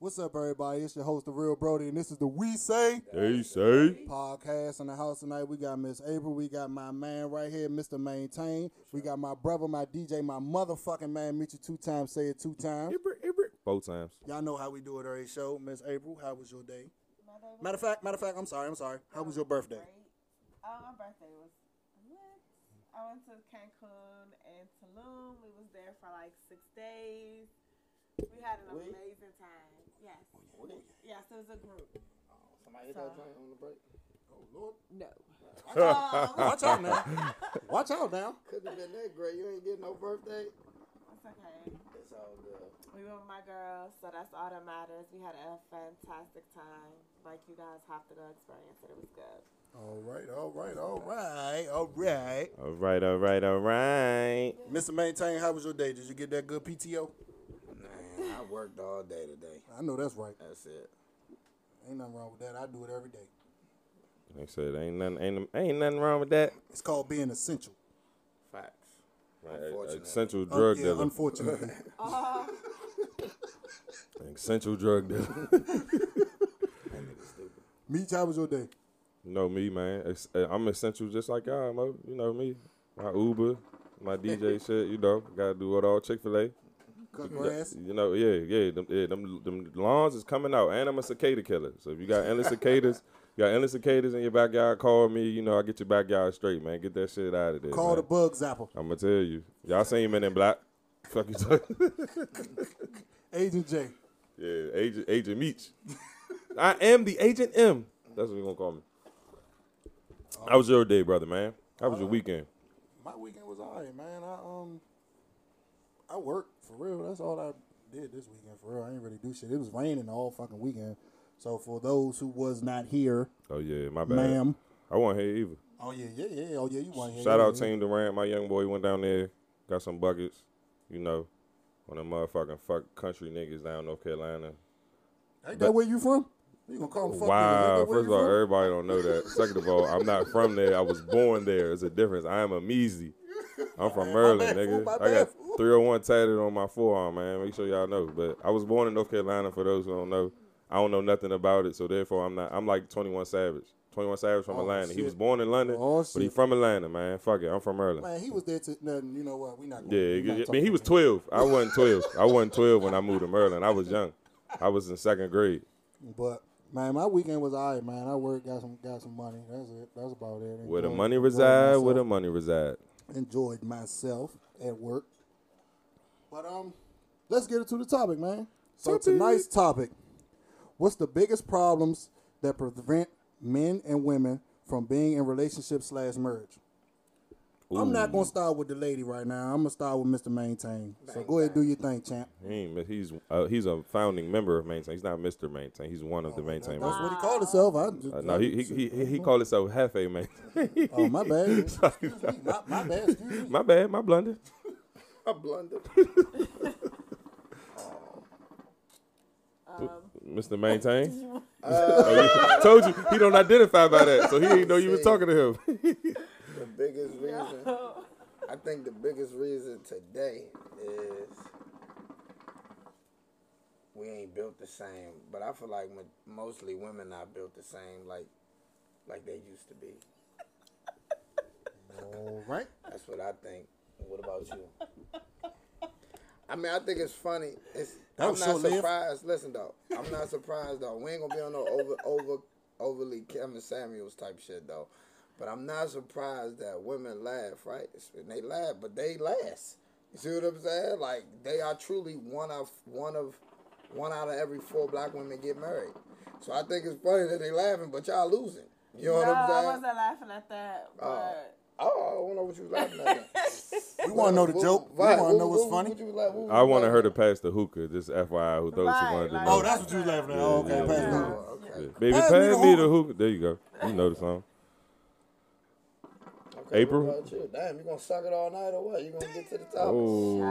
What's up, everybody? It's your host, the Real Brody, and this is the We Say They say. podcast. In the house tonight, we got Miss April. We got my man right here, Mr. Maintain. We got my brother, my DJ, my motherfucking man. Meet you two times, say it two times. Ibrit, Ibrit. Both times. Y'all know how we do it every show. Miss April, how was your day? Matter of fact, matter of fact, I'm sorry, I'm sorry. How was your birthday? Oh, my birthday was lit. I went to Cancun and Tulum. We was there for like six days. We had an We? amazing time. Yes. Oh, yes, it was a group. Oh, somebody hit So- that joint on the break. Oh, Lord. No. Watch out now. Watch out now. Couldn't have been that great. You ain't getting no birthday. It's okay. It's all good. We were with my girls, so that's all that matters. We had a fantastic time. Like you guys have to go experience it. It was good. All right, all right, all right, all right. All right, all right, all right. Mr. Maintain, how was your day? Did you get that good PTO? Man, I worked all day today. I know that's right. That's it. Ain't nothing wrong with that. I do it every day. They said ain't nothing, ain't, ain't nothing wrong with that. It's called being essential. Facts. Right, Unfortunately. Essential Un- drug yeah, dealer. Unfortunately. Essential drug dealer. That nigga stupid. Meech, how was your day? you know me, man. Uh, I'm essential just like y'all, You know me. My Uber, my DJ shit. You know, gotta do it all. Chick Fil A. Cut grass. You know, yeah, yeah. Them, yeah, them, them lawns is coming out, and I'm a cicada killer. So if you got endless cicadas, you got endless cicadas in your backyard, call me. You know, I get your backyard straight, man. Get that shit out of there. Call man. the bug zapper. I'm gonna tell you. Y'all seen Men in Black? Fuck you talking. Agent J. yeah, Agent Agent Meech. I am the Agent M. That's what we gonna call me. How was your day, brother, man? How was your weekend? My weekend was alright, man. I um I worked for real. That's all I did this weekend for real. I didn't really do shit. It was raining all fucking weekend. So for those who was not here, Oh yeah, my bad. ma'am. I wasn't here either. Oh yeah, yeah, yeah. Oh yeah, you want here. Shout out yeah. Team Durant. My young boy went down there, got some buckets. You know, on of them motherfucking fuck country niggas down North Carolina. Ain't that where you from? You gonna call him fuck niggas? Wow. First of all, from? everybody don't know that. Second of all, I'm not from there. I was born there. There's a difference. I am a Measy. I'm from Maryland, nigga. I got. 301 tatted on my forearm, man. Make sure y'all know. But I was born in North Carolina. For those who don't know, I don't know nothing about it. So therefore, I'm not. I'm like 21 Savage. 21 Savage from Oh, Atlanta. He was born in London, Oh, but he from Atlanta, man. Fuck it. I'm from Maryland. Man, he was there to nothing. You know what? We not. Gonna, Yeah, not I mean, he was 12. I wasn't 12. I wasn't 12 when I moved to Maryland. I was young. I was in second grade. But man, my weekend was alright, man. I worked, got some, got some money. That's it. That's about it. Where the money enjoyed reside, where the money reside. enjoyed myself at work. But um, let's get into the topic, man. So Topic. tonight's topic: What's the biggest problems that prevent men and women from being in relationships slash marriage? I'm not gonna start with the lady right now. I'm gonna start with Mr. Maintain. So go ahead, do your thing, champ. He ain't, he's uh, he's a founding member of Maintain. He's not Mr. Maintain. He's one of the Maintain That's members. what he called himself. I just, Uh, no, he he he, he, he called himself Hefe Maintain. Oh my bad. Excuse me. My, my bad. Excuse me. my bad, my blunder. I blundered. Oh. Mr. Um, Maintain. Oh, uh, told you he don't identify by that, so he didn't know you was talking to him. the biggest reason. I think the biggest reason today is we ain't built the same. But I feel like mostly women not built the same like like they used to be. All right. That's what I think. What about you? I mean, I think it's funny. It's That I'm not short-lived. surprised. Listen though, I'm not surprised though. We ain't gonna be on no over over overly Kevin Samuels type shit though. But I'm not surprised that women laugh, right? And they laugh, but they last. You see what I'm saying? Like they are truly one of one of one out of every four black women get married. So I think it's funny that they laughing, but y'all losing. You know no, what I'm saying? I wasn't laughing at that. Oh. But Oh, I don't know what you was laughing at. We want to know the joke. We want to know what's funny. I wanted her to pass the hookah. Just FYI, who those Right, who wanted to know. Oh, that's what you was laughing at. Oh, okay. Yeah, Pass yeah, it yeah. Oh, okay. Yeah. Baby, Pass pass, me the me the hookah. hookah. There you go. You know the song. Okay, April? what about you? Damn, you gonna suck it all night or what? You gonna get to the top? Oh.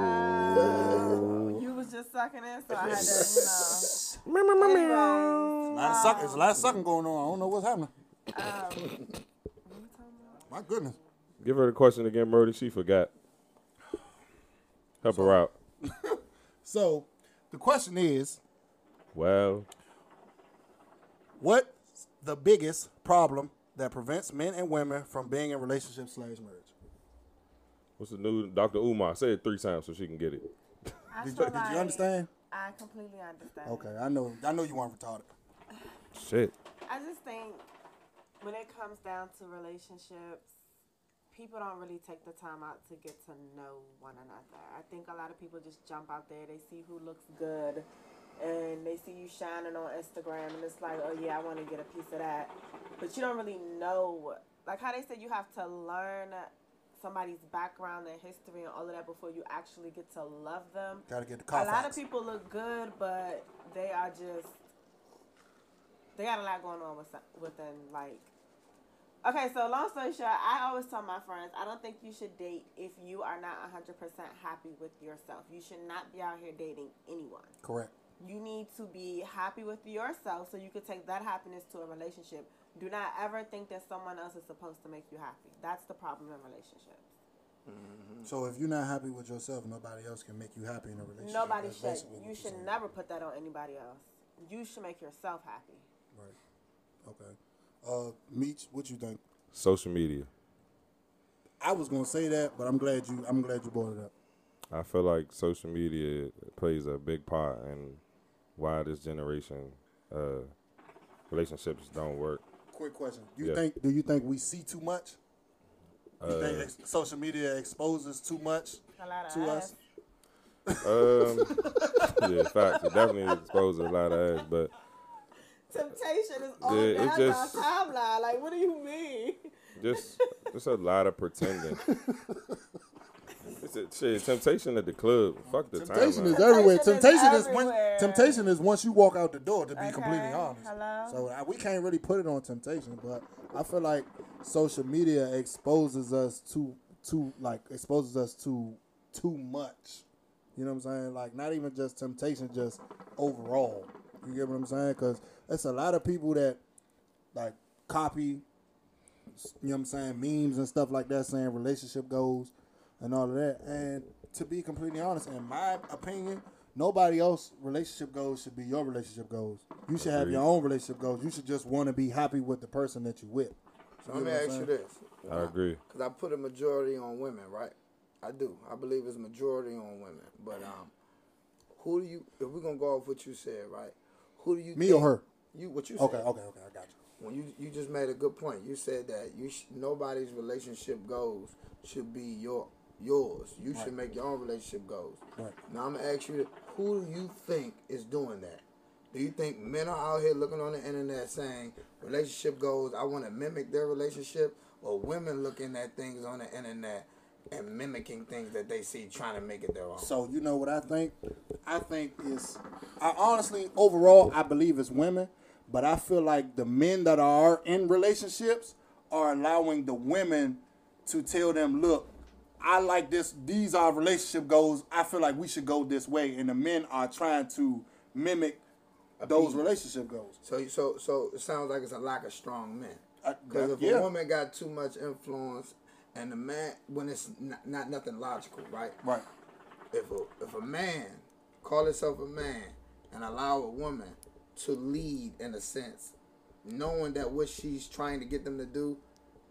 uh, you was just sucking in, so I had to, you know. Anyways, A lot of sucking. There's a lot of sucking going on. I don't know what's happening. um, My goodness. Give her the question again, Murdy. She forgot. Help her out. So the question is, Well, What's the biggest problem that prevents men and women from being in relationships slash marriage? what's the new Dr. Umar? Say it three times so she can get it. I Did, feel you- did like you understand? I completely understand. Okay, I know. I know you weren't retarded. Shit. I just think when it comes down to relationships, people don't really take the time out to get to know one another. I think a lot of people just jump out there, they see who looks good, and they see you shining on Instagram, and it's like, oh yeah, I want to get a piece of that. But you don't really know, like how they said, you have to learn somebody's background and history and all of that before you actually get to love them. Got to get the A lot of people look good, but they are just they got a lot going on with within like. Okay, so long story short, I always tell my friends, I don't think you should date if you are not 100% happy with yourself. You should not be out here dating anyone. Correct. You need to be happy with yourself so you can take that happiness to a relationship. Do not ever think that someone else is supposed to make you happy. That's the problem in relationships. Mm-hmm. So if you're not happy with yourself, nobody else can make you happy in a relationship. Nobody That's should. You should saying. never put that on anybody else. You should make yourself happy. Right. Okay. Uh, Meech, what you think? Social media. I was gonna say that, but I'm glad you. I'm glad you brought it up. I feel like social media plays a big part in why this generation uh, relationships don't work. Quick question: Do You Yeah. think? Do you think we see too much? You Uh, think ex- social media exposes too much A lot of to ass. us? Um, yeah, facts. It definitely exposes a lot of ass, but Temptation is all Yeah, it down just- our timeline. Like, what do you mean? just just a lot of pretending. It's a, shit, temptation at the club. Fuck the Temptation timeline. is everywhere. Temptation is Temptation is when temptation is once you walk out the door. To be Okay, completely honest, hello? so uh, we can't really put it on temptation. But I feel like social media exposes us to to like exposes us to too much. You know what I'm saying? Like not even just temptation, just overall. You get what I'm saying? Because it's a lot of people that like copy. You know what I'm saying? Memes and stuff like that, saying relationship goals and all of that. And to be completely honest, in my opinion, nobody else relationship goals should be your relationship goals. You should have your own relationship goals. You should just want to be happy with the person that you with. So let me You know what ask I'm you this. I agree. Because I put a majority on women, right? I do. I believe it's majority on women. But um, who do you? If we're gonna go off what you said, right? Who do you? Me think, or her? You what you said? okay, okay. Okay. I got you. When you you just made a good point. You said that you sh- nobody's relationship goals should be your yours. You should make your own relationship goals. Right. Now I'm gonna ask you, who do you think is doing that? Do you think men are out here looking on the internet saying relationship goals? I want to mimic their relationship, or women looking at things on the internet and mimicking things that they see, trying to make it their own? So you know what I think? I think is I honestly overall I believe it's women, but I feel like the men that are in relationships are allowing the women to tell them, look, I like this. These are relationship goals. I feel like we should go this way, and the men are trying to mimic those relationship goals. So, so, so it sounds like it's a lack of strong men. Uh, Because if yeah. a woman got too much influence, and the man, when it's not, not nothing logical, right? Right. If a if a man call himself a man and allow a woman to lead in a sense, knowing that what she's trying to get them to do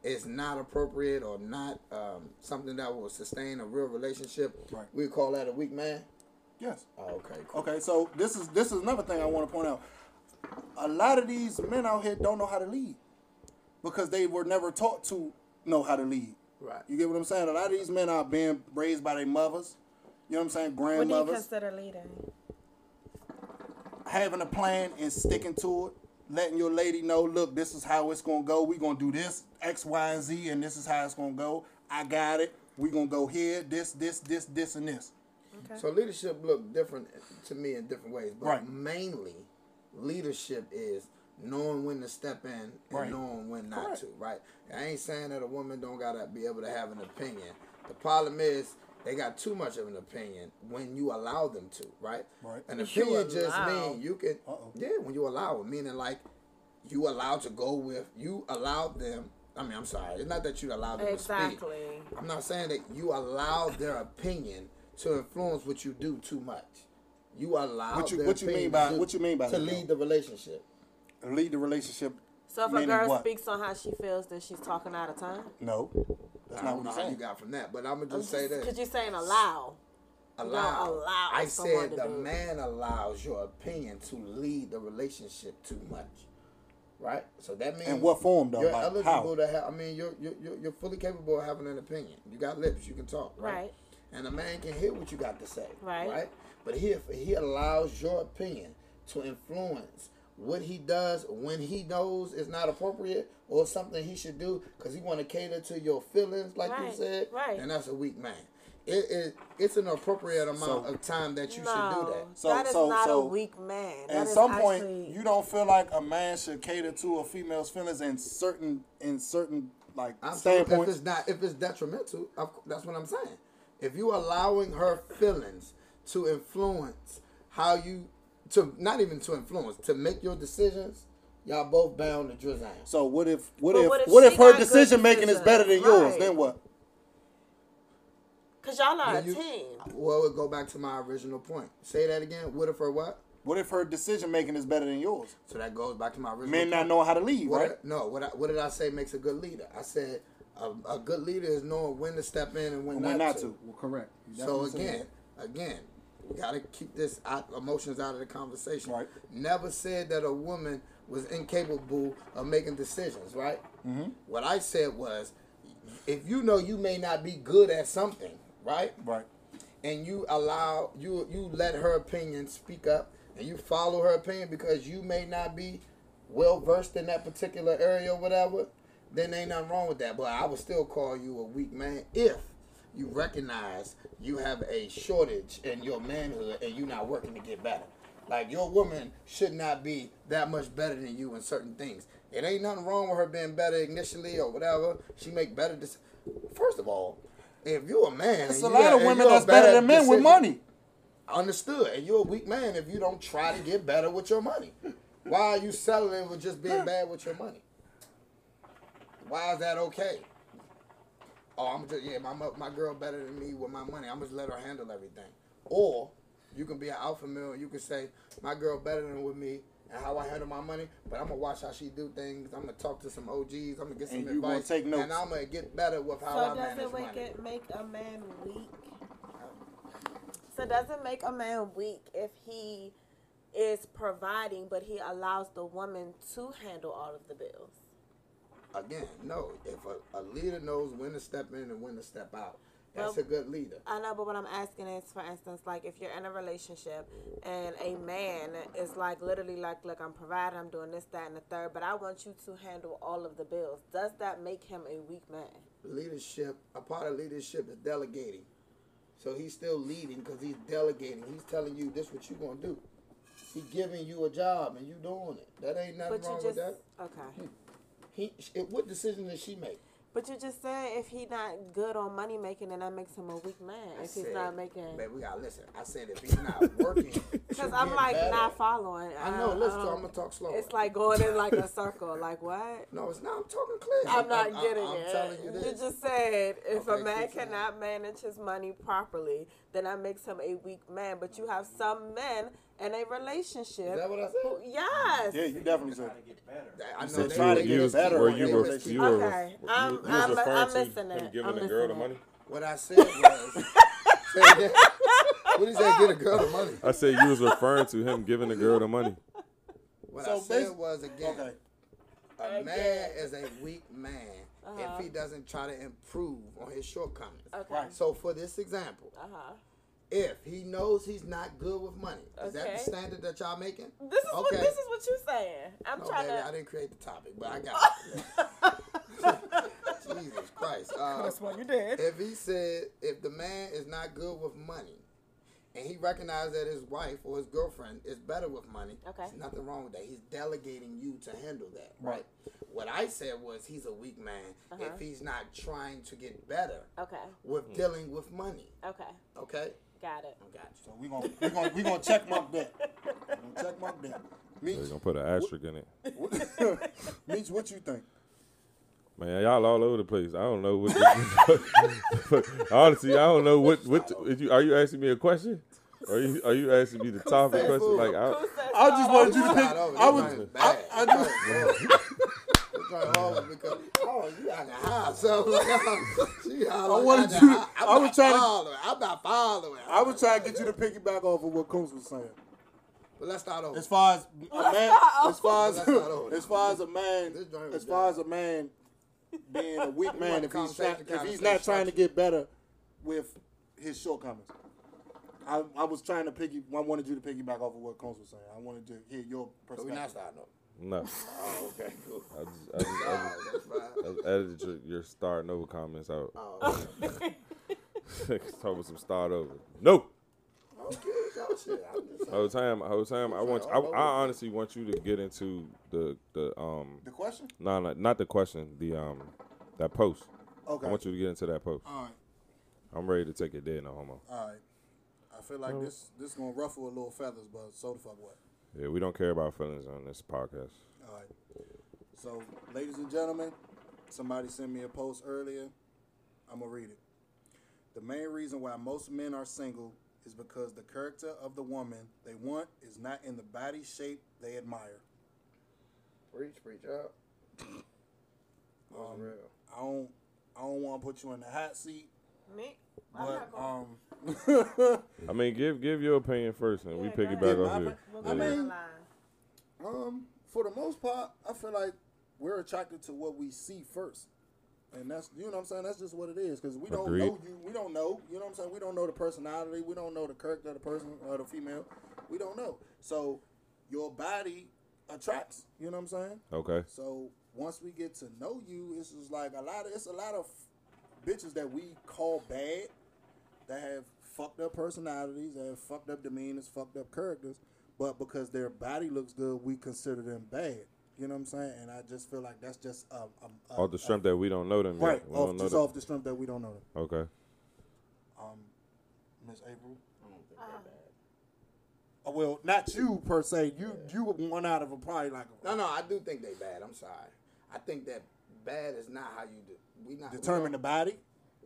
is not appropriate or not um, something that will sustain a real relationship, Right. we call that a weak man. Yes. Oh, okay, cool. Okay, so this is this is another thing I want to point out. A lot of these men out here don't know how to lead because they were never taught to know how to lead. Right. You get what I'm saying? A lot of these men are being raised by their mothers. You know what I'm saying? Grandmothers. What do you Grandmothers consider leading? having a plan and sticking to it. Letting your lady know, look, this is how it's gonna go. We're gonna do this X, Y, and Z, and this is how it's gonna go. I got it. We're gonna go here, this, this, this, this, and this. Okay. So leadership look different to me in different ways, but Right. mainly leadership is knowing when to step in and Right. knowing when not Correct. to. Right? I ain't saying that a woman don't gotta be able to have an opinion. The problem is they got too much of an opinion when you allow them to. Right? Right. An You opinion just allow. mean you can. Uh-oh. Yeah, when you allow it, meaning like you allowed to go with you allowed them. I mean, I'm sorry. It's not that you allowed them to speak. Exactly. I'm not saying that you allow their opinion to influence what you do too much. you allow What you- their what you mean by- to- what you mean by to lead the relationship. Lead the relationship. So if a girl what? speaks on how she feels, then she's talking out of time. No, that's I not don't what know I'm how you got from that, but I'm gonna just say this. Because you're saying allow. allow. allow I said the do man allows your opinion to lead the relationship too much. Right? So that means In what form, though? You're Like, eligible how? to have I mean you're, you're you're you're fully capable of having an opinion. You got lips, you can talk, right? Right. And a man can hear what you got to say. Right. Right? But he he allows your opinion to influence what he does when he knows it's not appropriate or something he should do because he want to cater to your feelings, like you said. right. And that's a weak man. It, it it's an appropriate amount So- of time that you no, should do that. So- that is so- not so- a weak man. That At some point, actually- you don't feel like a man should cater to a female's feelings in certain in certain like I'm saying if it's not if it's detrimental, of cou- that's what I'm saying. If you allowing her feelings to influence how you to not even to influence to make your decisions, y'all both bound to drizzle. So what if what But if what what if if, she her got good decision making is better than decisions? yours? Right. Then what? Cause y'all are a Then you- team. Well, it go back to my original point. Say that again. What if her what? What if her decision making is better than yours? So that goes back to my original. Men not point. knowing how to lead, What right? No, what I, what did I say makes a good leader? I said a, a good leader is knowing when to step in and when, And not, when not to. to. Well, correct. You So definitely said again, again, you gotta keep this out, emotions out of the conversation. Right. Never said that a woman was incapable of making decisions. Right. Mm-hmm. What I said was, if you know you may not be good at something, right, right. and you allow you you let her opinion speak up, and you follow her opinion because you may not be well versed in that particular area or whatever, then ain't nothing wrong with that. But I would still call you a weak man if you recognize you have a shortage in your manhood and you're not working to get better. Like your woman should not be that much better than you in certain things. It ain't nothing wrong with her being better initially or whatever. She make better decisions. First of all, if you're a man, There's and a lot of women that's better than men with money. Understood. And you're a weak man if you don't try to get better with your money. Why are you settling with just being bad with your money? Why is that okay? Oh, I'm just yeah, my my girl better than me with my money. I'm just let her handle everything. Or you can be an alpha male. and You can say my girl better than with me and how I handle my money. But I'm gonna watch how she do things. I'm gonna talk to some OGs. I'm gonna get some And you gonna advice. take notes. And I'm gonna get better with how So I does manage it make money. it make a man weak? So does it make a man weak if he is providing, but he allows the woman to handle all of the bills? Again, no. If a, a leader knows when to step in and when to step out, that's a good leader. I know, but what I'm asking is, for instance, like if you're in a relationship and a man is like literally like, look, I'm providing, I'm doing this, that, and the third, but I want you to handle all of the bills. Does that make him a weak man? leadership, a part of leadership is delegating. So he's still leading because he's delegating. He's telling you this what you're gonna do. He's giving you a job and you doing it. That ain't nothing wrong just with that. okay. Hmm. He, what decision did she make? But you just said if he not good on money making, then that makes him a weak man. I If he's not making, Man, we gotta listen. I said if he's not working, because I'm like better- not following. I know. Uh, Listen, um, I'm gonna talk slow. It's like going in like a circle. Like what? no, it's not. I'm talking clear. I'm not I'm, getting I'm it. telling you this. just said if Okay, a man cannot manage his money properly, then that makes him a weak man. But you have some men in a relationship. Is that what I said? who- yes. Yeah, you definitely said. I know said they- try to they get just better keep- Were on you they your were, just keep- you were, Okay, you, I'm- you was I'm- referring I'm to missing him it. giving I'm the girl the missing it. money? What I said was, say it again. what did he say? Get a girl the money. I said you was referring to him giving the girl the money. What So I said basi- was again, Okay. a man is a weak man Uh-huh. if he doesn't try to improve on his shortcomings. Okay. Right. So for this example, Uh huh. If he knows he's not good with money, is that the standard that y'all making? This is what this is what you're saying. I'm No, trying baby, to. I didn't create the topic, but I got it. Jesus Christ. Uh, That's what you did. if he said if the man is not good with money and he recognized that his wife or his girlfriend is better with money, Okay. there's nothing wrong with that. He's delegating you to handle that, right? Right. What I said was he's a weak man Uh-huh. if he's not trying to get better Okay. with dealing with money. Okay. Okay? Got it. I got you. So we gonna we gonna we gonna check mark that. We gonna check mark that. So you're gonna put an asterisk in it. Meech, what you think? Man, y'all all over the place. I don't know what. honestly, I don't know what. What is you, are you asking me a question? Are you are you asking me the topic question? Like I, I just wanted you to pick. I this was. I, bad. I just. Joint horrible. This joint horrible because oh you got to hide something like she holler, I wanted you. I, I was not trying to- following. I'm not following. I was trying to get you to piggyback off of what Coons was saying. But let's start over. As far as a man, as far as Let's not over. as far as a man, as far as a man being a weak man, if he's not, if he's not trying to get better with his shortcomings. I, I was trying to piggy. I wanted you to piggyback off of what Coons was saying. I wanted to hear your So we not perspective. starting over. No. Oh, okay, cool. I just, I just, I Oh, just. I just edited your, your start over comments out. Oh, okay. Talk about some start over. No. okay, so shit. Whole time, whole time. I want. I, I honestly want you to get into the the um. The question? No, no, not the question. The um, that post. Okay. I want you to get into that post. All right. I'm ready to take it there, no homo. All right. I feel like this this gonna ruffle a little feathers, but so the fuck what? Yeah, we don't care about feelings on this podcast. All right. So, ladies and gentlemen, somebody sent me a post earlier. I'm gonna read it. The main reason why most men are single is because the character of the woman they want is not in the body shape they admire. preach, preach up. Um, real. I don't I don't want to put you in the hot seat, Me? I'm but um I mean, give give your opinion first, and we Yeah, go piggyback ahead. off Yeah, you. I mean- um for the most part, I feel like we're attracted to what we see first. And that's you know what I'm saying. That's just what it is because we don't Agreed. know you. We don't know. You know what I'm saying. We don't know the personality. We don't know the character of the person or the female. We don't know. So your body attracts. You know what I'm saying. Okay. So once we get to know you, it's just like a lot of it's a lot of bitches that we call bad that have fucked up personalities, that have fucked up demeanors, fucked up characters, but because their body looks good, we consider them bad. You know what I'm saying? And I just feel like that's just um, Off the strength that we don't know them. yet. right We off don't know just them. off the strength that we don't know them. Okay. Um, Miss April. I don't think they're bad. Uh, well, not you per se. You you were one out of a probably like a, No, no, I do think they bad. I'm sorry. I think that bad is not how you do. We not determine the body,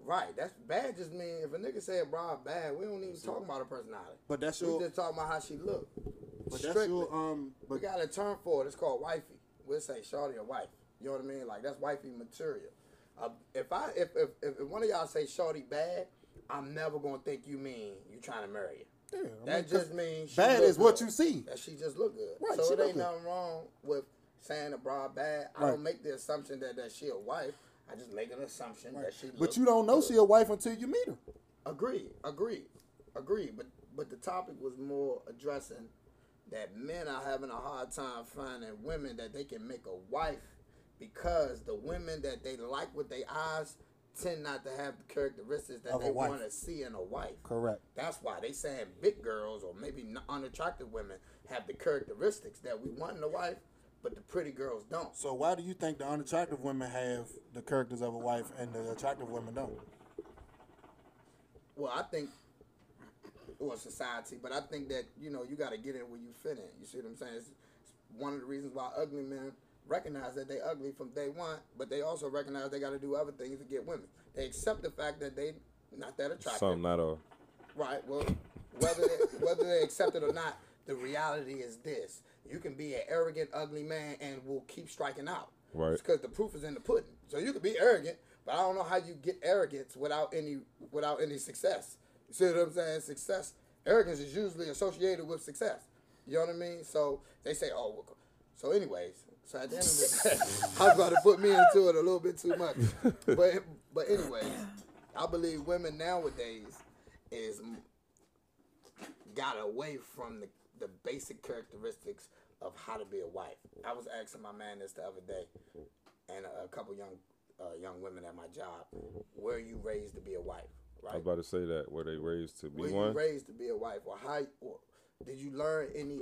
Right. That's bad. Just mean if a nigga say a broad bad, we don't even talk about her personality. but that's We just talking about how she look. but that's your um. we got a term for it. It's called wifey. We'll say shorty or wife. You know what I mean? Like that's wifey material. Uh, if I if, if if one of y'all say shorty bad, I'm never gonna think you mean you trying to marry her. yeah, I That mean, 'cause just means she bad is what you see. That she just look good. Right, so it ain't good. nothing wrong with saying a broad bad. I don't make the assumption that that she a wife. I just make an assumption that she. But you don't know good. she a wife until you meet her. Agreed, agreed, agreed. But but the topic was more addressing that men are having a hard time finding women that they can make a wife because the women that they like with their eyes tend not to have the characteristics that they want to see in a wife. Correct. That's why they saying big girls or maybe unattractive women have the characteristics that we want in a wife, but the pretty girls don't. So why do you think the unattractive women have the characters of a wife and the attractive women don't? Well, I think, well, society, but I think that you know you got to get in where you fit in. You see what I'm saying? It's, it's one of the reasons why ugly men recognize that they ugly from day one, but they also recognize they got to do other things to get women. They accept the fact that they not that attractive. Some, not all. Right. Well, whether they, whether they accept it or not, the reality is this: you can be an arrogant, ugly man and will keep striking out. Right. Because the proof is in the pudding. So you can be arrogant, but I don't know how you get arrogance without any without any success. You see what I'm saying? Success, arrogance is usually associated with success. You know what I mean? So they say, oh, well, so anyways. So at the end of the day, I was about to put me into it a little bit too much, but but anyways, I believe women nowadays is got away from the, the basic characteristics of how to be a wife. I was asking my man this the other day, and a, a couple young uh, young women at my job, were you raised to be a wife, I was about to say that. Were they raised to be one? Were you raised to be a wife, or how? Or did you learn any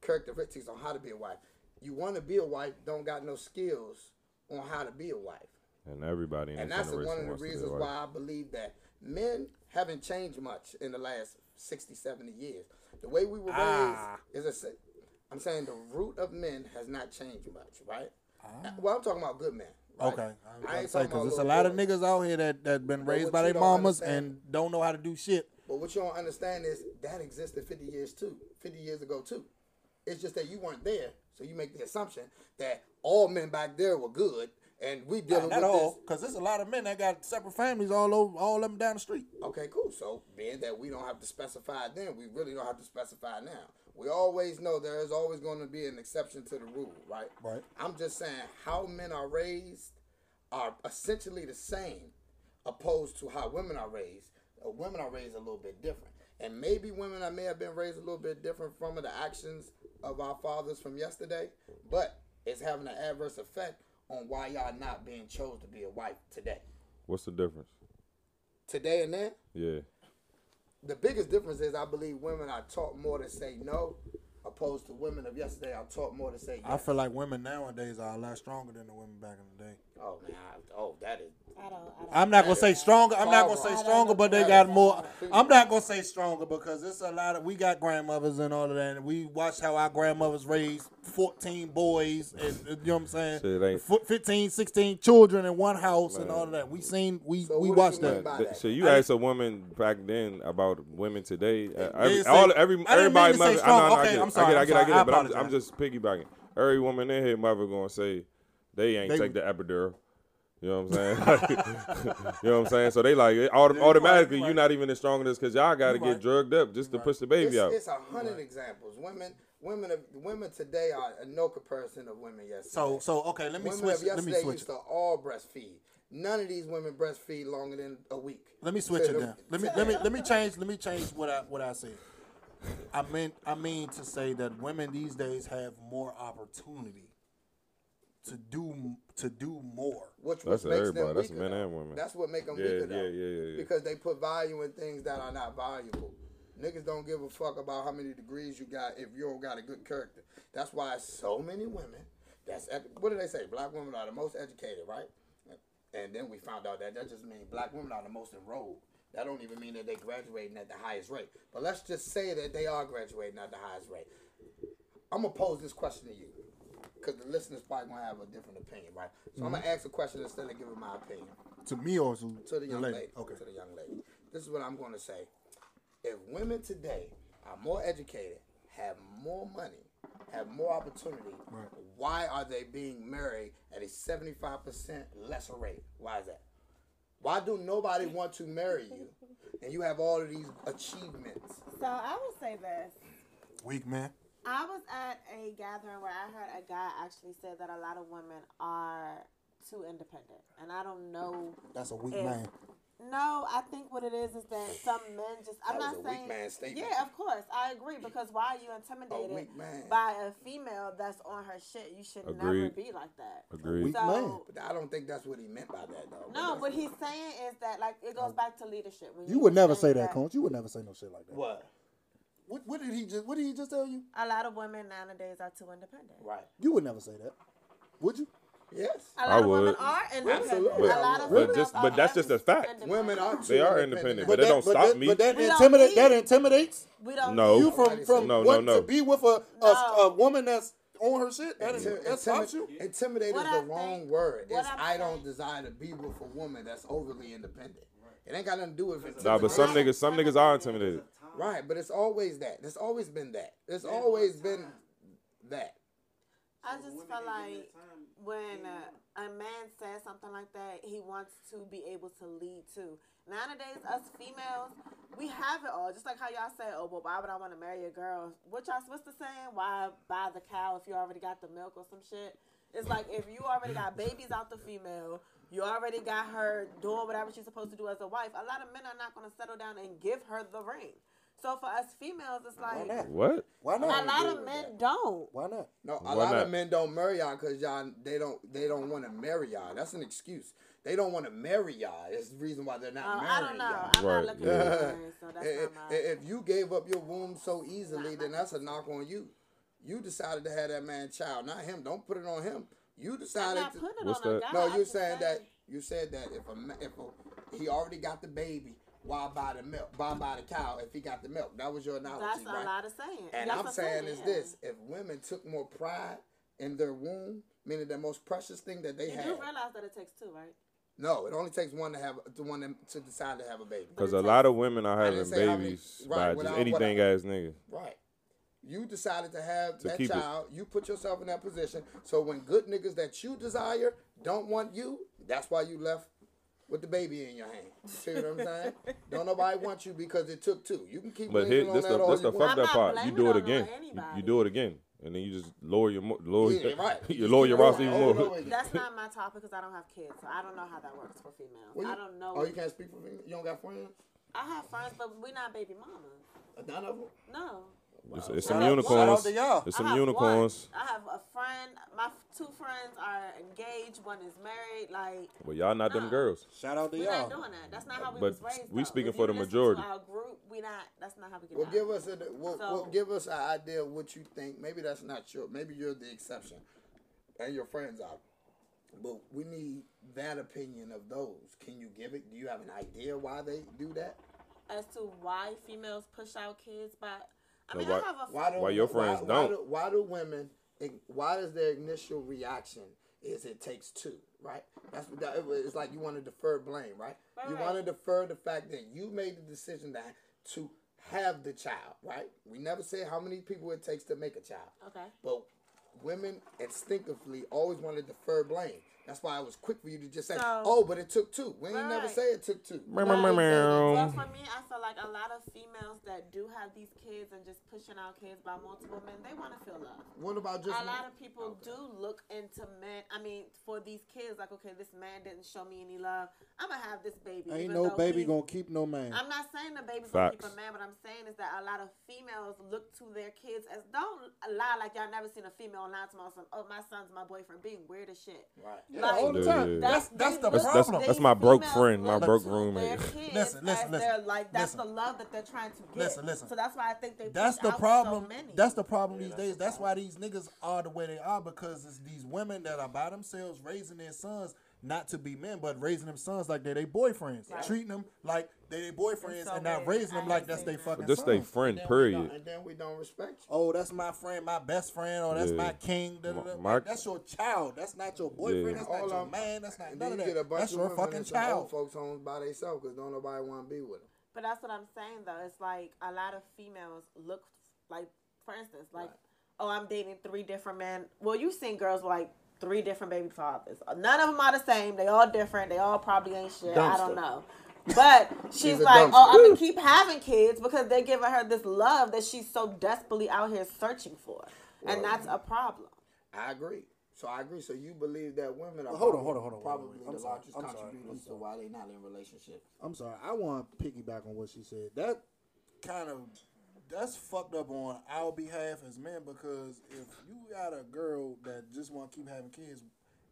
characteristics on how to be a wife? You want to be a wife, don't got no skills on how to be a wife. and everybody And that's one of the wants to be reasons why I believe that men haven't changed much in the last 60, 70 years. The way we were raised Ah. is a. I'm saying the root of men has not changed much, right? Well, I'm talking about good men. right? Ah. Okay, I, I ain't say because there's a lot of niggas out here that that been But raised by their mamas understand- and don't know how to do shit But what you don't understand is that existed 50 years too, 50 years ago too. It's just that you weren't there, so you make the assumption that all men back there were good, and we dealing Not with all, this. because there's a lot of men that got separate families all over, all of them down the street. Okay, cool. So being that we don't have to specify then, we really don't have to specify now. We always know there is always going to be an exception to the rule, right? Right. I'm just saying how men are raised are essentially the same, opposed to how women are raised. Uh, women are raised a little bit different, and maybe women I may have been raised a little bit different from the actions of our fathers from yesterday, but it's having an adverse effect on why y'all not being chose to be a wife today. What's the difference? Today and then, Yeah. The biggest difference is I believe women are taught more to say no, opposed to women of yesterday are taught more to say yes. I feel like women nowadays are a lot stronger than the women back in the day. oh man, I, oh that is. I don't. I don't I'm not gonna say stronger. I'm not gonna say stronger, but they got more. I'm not gonna say stronger because it's a lot of. We got grandmothers and all of that, and we watched how our grandmothers raised 14 boys, and you know what I'm saying. Shit ain't- Fo- 15, 16 children in one house and all of that. We seen. We So we what do watched you that. mean by Th- that? So you asked a woman back then about women today. Uh, every, say- all, every, didn't everybody, mean to say mother, strong. I, know, I know, Okay, I'm sorry, I I'm get it, I get it, I sorry. get I it. But I'm, I'm apologize. just piggybacking. Every woman in here, mother, gonna say they ain't They- take the epidural. You know what I'm saying? you know what I'm saying? So they like it autom- automatically. You're not even as strong as this because y'all got to get drugged up just to push the baby It's, out. it's a hundred examples. Women, women, of, women today are a no comparison of women yesterday. So so okay, let me women switch. of it. Let me yesterday switch. used it. to all breastfeed. None of these women breastfeed longer than a week. Let me switch To it the- down. Let me let me let me change let me change what I what I said. I meant I mean to say that women these days have more opportunity to do to do more. Which, That's which makes everybody. them That's weaker, men though. and women. That's what make them Yeah, weaker, yeah, though. yeah, yeah, yeah. Because they put value in things that are not valuable. Niggas don't give a fuck about how many degrees you got if you don't got a good character. That's why so many women. That's what do they say? Black women are the most educated, right? And then we found out that that just means black women are the most enrolled. That don't even mean that they graduating at the highest rate. But let's just say that they are graduating at the highest rate. I'm gonna pose this question to you, because the listeners probably gonna have a different opinion, right? So I'm gonna mm-hmm. ask a question instead of giving my opinion To me or to, to the young lady. Okay. To the young lady. This is what I'm gonna say. If women today are more educated, have more money, have more opportunity, Right. why are they being married at a 75% lesser rate? Why is that? Why do nobody want to marry you and you have all of these achievements? So I will say this. Weak man. I was at a gathering where I heard a guy actually said that a lot of women are too independent, and I don't know. That's a weak if- man. No, I think what it is is that some men just. I'm That not was a weak saying. man statement. Yeah, of course, I agree because why are you intimidated weak man. by a female that's on her shit? You should never be like that. Agreed. Weak So man. But I don't think that's what he meant by that, though. no, that's- what he's saying is that like it goes back to leadership. When You would never think say that, Coach. You would never say no shit like that. What? What, what did he just What did he just tell you? A lot of women nowadays are too independent. Right. You would never say that. Would you? Yes. A lot I of women are independent. Absolutely. A lot of But females just- are but that's just a fact. Women are. They are independent, but that, they don't but stop that, me. But that We don't intimidate. That intimidates We don't. No. you from from No, no, wanting no. to be with a a, No. a woman that's on her shit. That, Inti- that stops you. intimi- Intimidate What is I the wrong think- word. It's I'm I don't saying- desire to be with a woman that's overly independent. It ain't got nothing to do with it. Nah, but some niggas, some niggas are intimidated. Right, but it's always that. It's always been that. It's always been that. I just feel like when uh, a man says something like that, he wants to be able to lead too. Nowadays, us females, we have it all. Just like how y'all say, "Oh, but why would I want to marry a girl?" What y'all what's the saying? Why buy the cow if you already got the milk or some shit? It's like if you already got babies out the female, you already got her doing whatever she's supposed to do as a wife. A lot of men are not going to settle down and give her the ring. So for us females, it's Why like not? What? Why not? a lot of men don't. Why not? No, a Why lot not? of men don't marry y'all because y'all they don't they don't want to marry y'all. That's an excuse. They don't want to marry y'all. It's the reason why they're not Uh, I marrying don't know. y'all. I'm Right, not looking yeah. at marriage, so that's if, not my. if you gave up your womb so easily, then that's a knock on you. You decided to have that man child, not him. Don't put it on him. You I'm decided not to. putting it What's on a that? guy. No, I'm you just saying that you said that if a ma- if a, he already got the baby, why buy the milk? Why buy the cow if he got the milk? That was your analogy, That's right? a lot of saying. And That's I'm what saying is this: if women took more pride in their womb, meaning the most precious thing that they You have, You realize that it takes two, right? No, it only takes one to have the one to- to decide to have a baby. Because a lot of women are having didn't say many- babies right, by just anything whatever. ass nigga. Right. You decided to have To that keep it. child. You put yourself in that position. So when good niggas that you desire don't want you, that's why you left with the baby in your hand. See what I'm saying? don't nobody want you because it took two. You can keep But blaming here, on this that the all this the want. fucked I'm up not part. You do it it again. You, you do it again, and then you just lower your lower Yeah, right. you lower your going roster even more. That's not my topic because I don't have kids, so I don't know how that works for females. Well, you- I don't know. Oh, you can't speak for me. You don't got friends? I have friends, but we're not baby mamas. Uh, none of them. No. It's, it's some out- unicorns. shout out to y'all. It's some have unicorns. One. I have a friend. My f- two friends are engaged. One is married. Like Well, y'all not them girls. Shout out to we're not y'all. doing that. That's not how we But was raised. we though. speaking If for you the majority. To our group, we not. That's not how we get. Well, out. give us a well, well, So- give us an idea of what you think. Maybe that's not your. Maybe you're the exception, and your friends are. But we need that opinion of those. Can you give it? Do you have an idea why they do that? as to why females push out kids by. I mean, why- I have a. Why do Why your friends why, don't? Why do, why do women? Why does their initial reaction is it takes two? Right. That's what that, it's like. You want to defer blame, right? Right, you want to defer the fact that you made the decision that to have the child, right? We never said how many people it takes to make a child. Okay. But women instinctively always want to defer blame. That's why it was quick for you to just say, So- "Oh, but it took two. We ain't never Right. say it took two. Meow. Well, for me, I feel like a lot of females that do have these kids and just pushing out kids by multiple men, they want to feel love. What about just a lot of people do look into men. I mean, for these kids, like, okay, this man didn't show me any love. I'm gonna have this baby. Ain't no baby gonna keep no man. I'm not saying the baby's gonna keep a man, but I'm saying is that a lot of females look to their kids as don't lie like y'all never seen a female lie to my son. Oh, my son's my boyfriend, being weird as shit. right? Yeah, all the time. yeah. That's that's the That's- look- that's- problem. that's my broke friend, my broke roommate. Their kids Listen, listen, as listen, like that's listen. the love that they're trying to get. Listen, listen. So that's why I think they. That's the problem. So many. That's the problem these days. That's why these niggas are the way they are because it's these women that are by themselves raising their sons not to be men, but raising them sons like they're their boyfriends, Right. treating them like they their boyfriends so and not weird. raising I them like that's their saying that. fucking Just they friend. And then we don't- Period. And then we don't respect you. Oh, that's my friend, my best friend, or that's Yeah. my king. da, da, da. My- Like, that's your child. That's not your boyfriend. Yeah. That's not All your I'm- man. That's not And none then of you that. get a bunch That's of your women fucking in some old child. folks homes by themselves because don't nobody want to be with them. But that's what I'm saying though. It's like a lot of females look like, for instance, like, oh, I'm dating three different men. Well, you've seen girls like three different baby fathers. None of them are the same. They all different. They all probably ain't shit. I don't know. But she's a like, oh, dumpster. oh, I'm gonna keep having kids because they're giving her this love that she's so desperately out here searching for, and that's a problem. I agree. So I agree. So you believe that women are Well, hold on, probably, hold on, hold on, probably wait, wait. I'm the sorry, largest I'm contributors I'm to why they're not in relationships. I'm sorry. I want to piggyback on what she said. That kind of that's fucked up on our behalf as men because if you got a girl that just want to keep having kids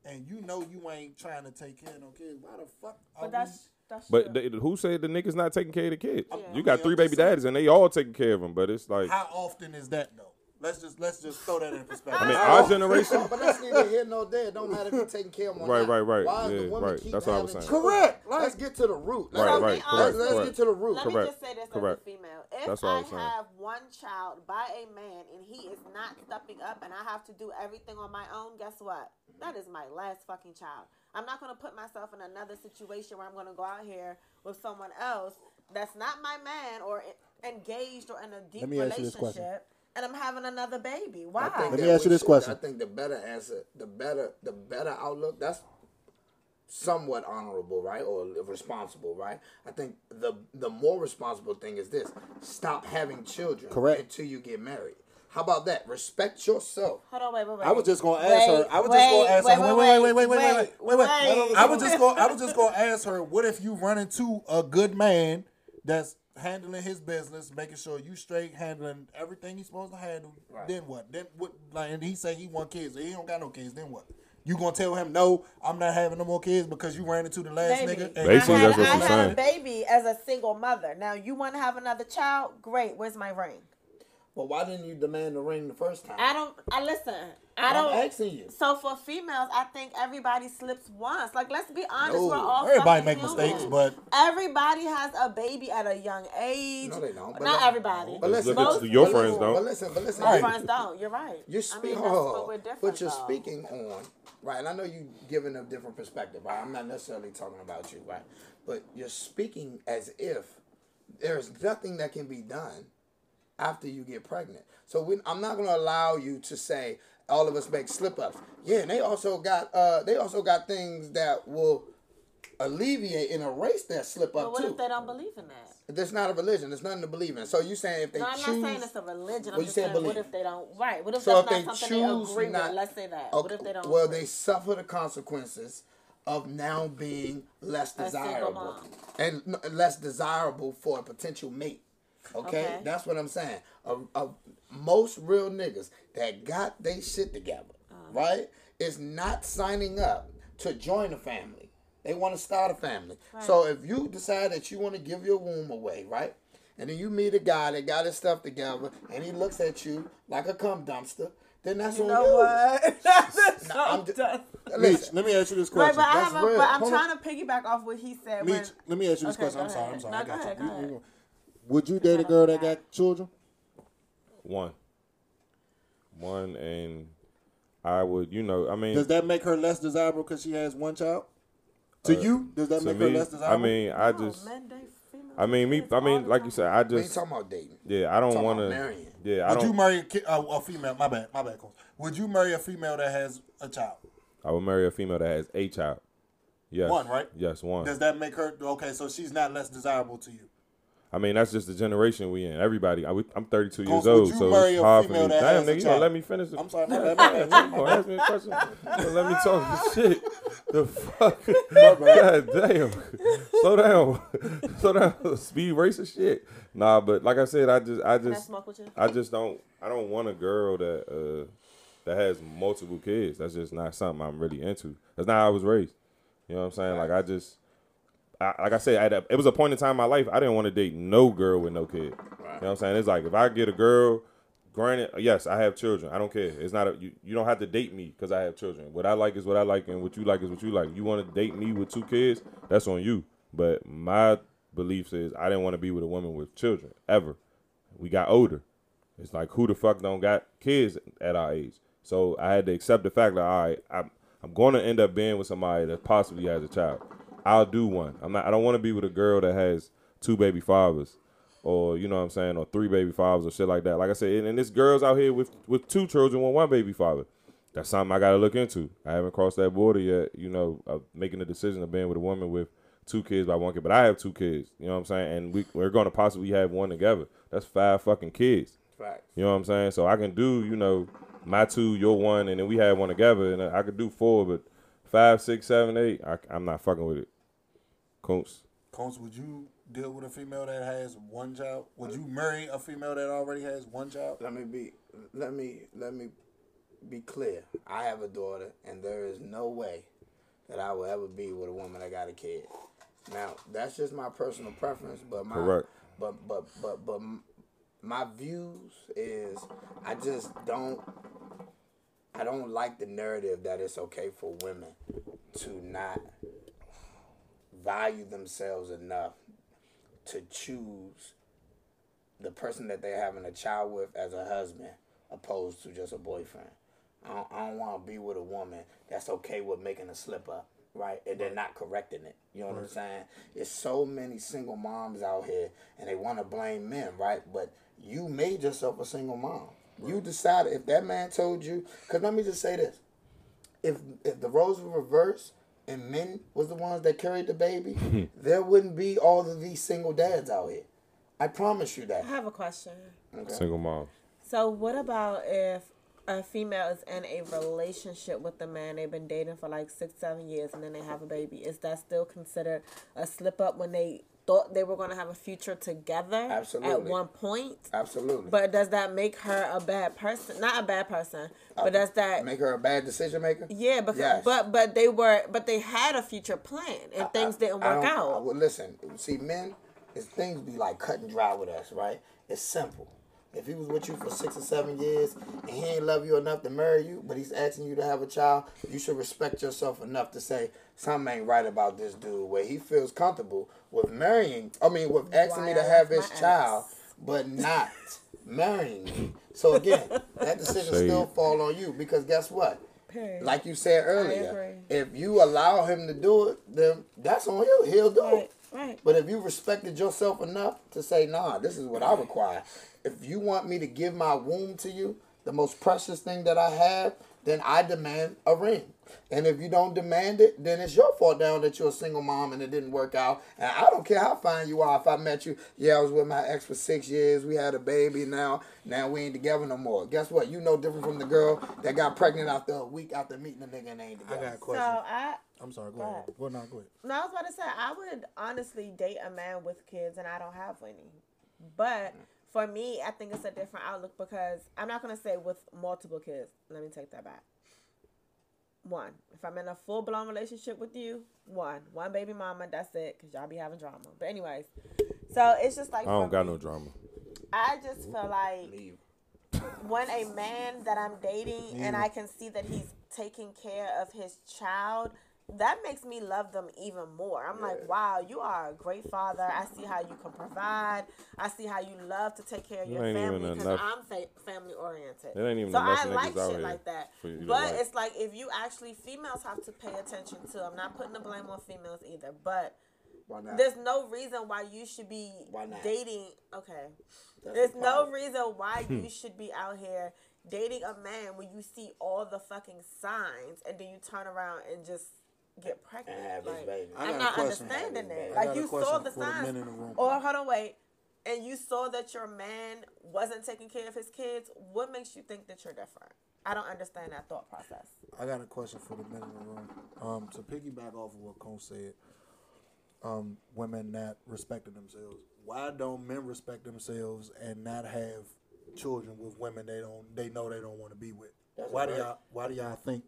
and you know you ain't trying to take care of no kids, why the fuck? Are But that's that's But true. they, who said the niggas not taking care of the kids? Yeah. You got three baby daddies and they all taking care of them. But it's like, how often is that though? Let's just let's just throw that in perspective. I mean, our generation. But that's neither here nor there. It don't matter if you're taking care of them Right, right, right. Why is Yeah, the woman right. keep That's what I was having saying. Correct. Like- Let's get to the root. Right, Let's, right, let's, correct, let's correct. get to the root. Let Correct. me just say this Correct. as a female. If That's what I I was saying. have one child by a man and he is not stepping up and I have to do everything on my own, guess what? That is my last fucking child. I'm not gonna put myself in another situation where I'm gonna go out here with someone else that's not my man or engaged or in a deep Let me ask you this question. relationship and I'm having another baby. Why? Let me ask you this should- question. I think the better answer, the better, the better outlook. That's somewhat honorable, right, or responsible, right? I think the the more responsible thing is this: stop having children Correct. until you get married. How about that? Respect yourself. Hold on, wait, wait, wait. I was just gonna ask her. I was just gonna ask wait, her. wait, Wait, wait, wait, wait, wait, wait, wait, wait, wait. wait. I was just gonna. I was just gonna ask her. What if you run into a good man that's handling his business, making sure you straight, handling everything he's supposed to handle? Right. Then what? Then what? Like, and he say he want kids. He don't got no kids. Then what? You gonna tell him no? I'm not having no more kids because you ran into the last Baby. nigga. and- Basically, I had, that's what I she's had a baby as a single mother. Now you want to have another child? Great. Where's my ring? Well, why didn't you demand the ring the first time? I don't. I listen. I I'm don't. asking you. So for females, I think everybody slips once. Like let's be honest, No. we're all Everybody make human. mistakes, but everybody has a baby at a young age. No, they don't. But Not let- everybody. But listen, Look at Most your people- friends don't. But listen, but listen. My Right. friends don't. You're right. You're I mean, speaking, that's what we're different. but you're though. speaking on right? And I know you giving a different perspective, right? I'm not necessarily talking about you, right? But you're speaking as if there's nothing that can be done after you get pregnant. So we, I'm not going to allow you to say all of us make slip ups. Yeah, and they also got uh, they also got things that will alleviate and erase that slip up. But what too. if they don't believe in that? There's not a religion. There's nothing to believe in. So you saying if they No, I'm choose, not saying it's a religion. Well, I'm you just saying, what if they don't? Right. What if So if that's they not something they agree not- with? Let's say that. Okay, What if they don't? Well, agree? they suffer the consequences of now being less desirable and less desirable for a potential mate. Okay, Okay. that's what I'm saying. Most real niggas that got they shit together, Uh-huh. right, is not signing up to join a family. They want to start a family. So if you decide that you want to give your womb away, right, and then you meet a guy that got his stuff together, and he looks at you like a cum dumpster, then that's You on know you. what? That's I'm ju- dumb. Mitch, Listen, let me ask you this Right, question. but I have a, real. but I'm Hold trying to piggyback off what he said. when, let me ask you this Okay, question. I'm sorry. I'm sorry. No, I go got ahead, you. go ahead. Would you date a girl that got children? One. One, and I would, you know, I mean, Does that make her less desirable because she has one child? To uh, you, does that make me, her less desirable? I mean, I No, just, men date I mean, me, I mean, like you said, I we ain't just, talking about dating. yeah, I don't want to, marrying. yeah, I would don't. you marry a, ki- a, a female? My bad, my bad. Coach. Would you marry a female that has a child? I would marry a female that has a child. Yes. One, right? Yes, one. Does that make her okay? So she's not less desirable to you. I mean, that's just the generation we in. Everybody, I, am 32 years Coach, would old, so it's hard for me. Damn, nigga, you gonna child? let me finish? The, I'm sorry, my Damn, bad, my man, bad. you gonna ask me a question? You gonna let me talk this shit? The fuck? God damn! Slow down, slow down. Speed racer shit. Nah, but like I said, I just, I Can I just, smoke with you? I just don't, I don't want a girl that, uh, that has multiple kids. That's just not something I'm really into. That's not how I was raised. You know what I'm saying? Like I just. I, like I said, a, it was a point in time in my life I didn't want to date no girl with no kid. You know what I'm saying? It's like if I get a girl, granted, yes, I have children. I don't care. It's not a, you. You don't have to date me because I have children. What I like is what I like, and what you like is what you like. You want to date me with two kids? That's on you. But my beliefs is I didn't want to be with a woman with children ever. We got older. It's like who the fuck don't got kids at our age? So I had to accept the fact that all right, I'm I'm going to end up being with somebody that possibly has a child. I'll do one. I'm not. I don't want to be with a girl that has two baby fathers, or you know what I'm saying, or three baby fathers or shit like that. Like I said, and, and this girls out here with with two children with one baby father. That's something I got to look into. I haven't crossed that border yet. You know, of making the decision of being with a woman with two kids by one kid. But I have two kids. You know what I'm saying, and we we're going to possibly have one together. That's five fucking kids. Facts. You know what I'm saying? So I can do, you know, my two, your one, and then we have one together, and I could do four, but five, six, seven, eight, I, I'm not fucking with it. Coons. Coach, would you deal with a female that has one child? Would you marry a female that already has one child? Let me be. Let me. Let me be clear. I have a daughter, and there is no way that I will ever be with a woman that got a kid. Now, that's just my personal preference, but my Correct. but but but but my views is I just don't I don't like the narrative that it's okay for women to not value themselves enough to choose the person that they're having a child with as a husband opposed to just a boyfriend. I don't, don't want to be with a woman that's okay with making a slip up, right? And they're not correcting it. You know what I'm saying? It's so many single moms out here and they want to blame men, right? But you made yourself a single mom. You decided if that man told you, because let me just say this if if the roles were reversed and men was the ones that carried the baby, hmm. there wouldn't be all of these single dads out here. I promise you that. I have a question. Single mom. So, what about if a female is in a relationship with a man they've been dating for like six, seven years, and then they have a baby? Is that still considered a slip up when they thought they were going to have a future together at one point? Absolutely. But does that make her a bad person? Not a bad person, but uh, does that make her a bad decision maker? yeah? Because Yes. but but they were but they had a future plan and things didn't I work I- out. well, listen, see, men, is things be like cut and dry with us, right? It's simple. If he was with you for six or seven years and he ain't love you enough to marry you, but he's asking you to have a child, you should respect yourself enough to say something ain't right about this dude. Where he feels comfortable with marrying, I mean, with asking me to have his child, ex. but not marrying me. So again, that decision Shade. still fall on you because guess what? Period. Like you said earlier, if you allow him to do it, then that's on him. He'll do Right, it. right. But if you respected yourself enough to say, nah, this is what I require. If you want me to give my womb to you, the most precious thing that I have, then I demand a ring. And if you don't demand it, then it's your fault down that you're a single mom and it didn't work out. And I don't care how fine you are. If I met you, yeah, I was with my ex for six years. We had a baby. Now, now we ain't together no more. Guess what? You know different from the girl that got pregnant after a week after meeting the nigga and they ain't I together. got a So. I I'm sorry. Go Go ahead. ahead. Well, no, go ahead. no, I was about to say I would honestly date a man with kids, and I don't have any. But for me, I think it's a different outlook because I'm not gonna say with multiple kids. Let me take that back. One, if I'm in a full blown relationship with you, one, one baby mama, that's it, cause y'all be having drama. But anyways, so it's just like I don't got me, no drama. I just feel like Leave. when a man that I'm dating and I can see that he's taking care of his child, that makes me love them even more. I'm like, wow, you are a great father. I see how you can provide. I see how you love to take care of You your family because I'm fa- family oriented. There ain't even so I like shit like that. for you But like. it's like if you actually females have to pay attention to. I'm not putting the blame on females either, but there's no reason why you should be dating. Okay. That's There's the no reason why you should be out here dating a man when you see all the fucking signs and then you turn around and just get pregnant. And have his Like, baby. I I'm not question. understanding that. Like you saw the for signs. in the room. Or hold on, wait. And you saw that your man wasn't taking care of his kids. What makes you think that you're different? I don't understand that thought process. I got a question for the men in the room. Um, to piggyback off of what Cone said, um, women not respecting themselves. Why don't men respect themselves and not have children with women they don't they know they don't want to be with? That's why a do y'all Why do y'all think?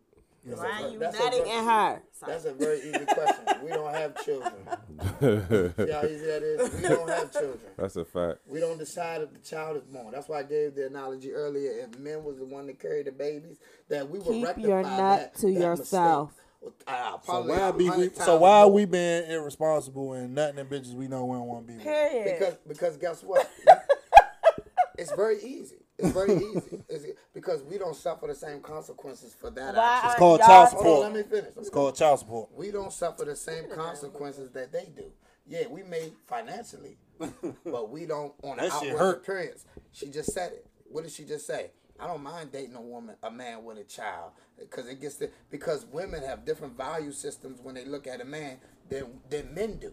You know, Why are you that's a nutting ver- her? Sorry. That's a very easy question. We don't have children. See how easy that is? We don't have children. That's a fact. We don't decide if the child is born. That's why I gave the analogy earlier. If men was the one that carried the babies, that we would Keep rectify your that, nut to that yourself. Mistake. Uh, so why be we, so why are we being irresponsible and nutting in bitches we know we don't want to be with? Period. Because because guess what? it's very easy. It's very easy. It's, because we don't suffer the same consequences for that Why action. are called y'all child Hold support. on, let me finish. Let me It's called child support. we don't suffer the same consequences that they do. Yeah, we may financially, but we don't on an That shit outward hurt. appearance. She just said it. What did she just say? I don't mind dating a woman, a man with a child, because it gets the because women have different value systems when they look at a man than than men do.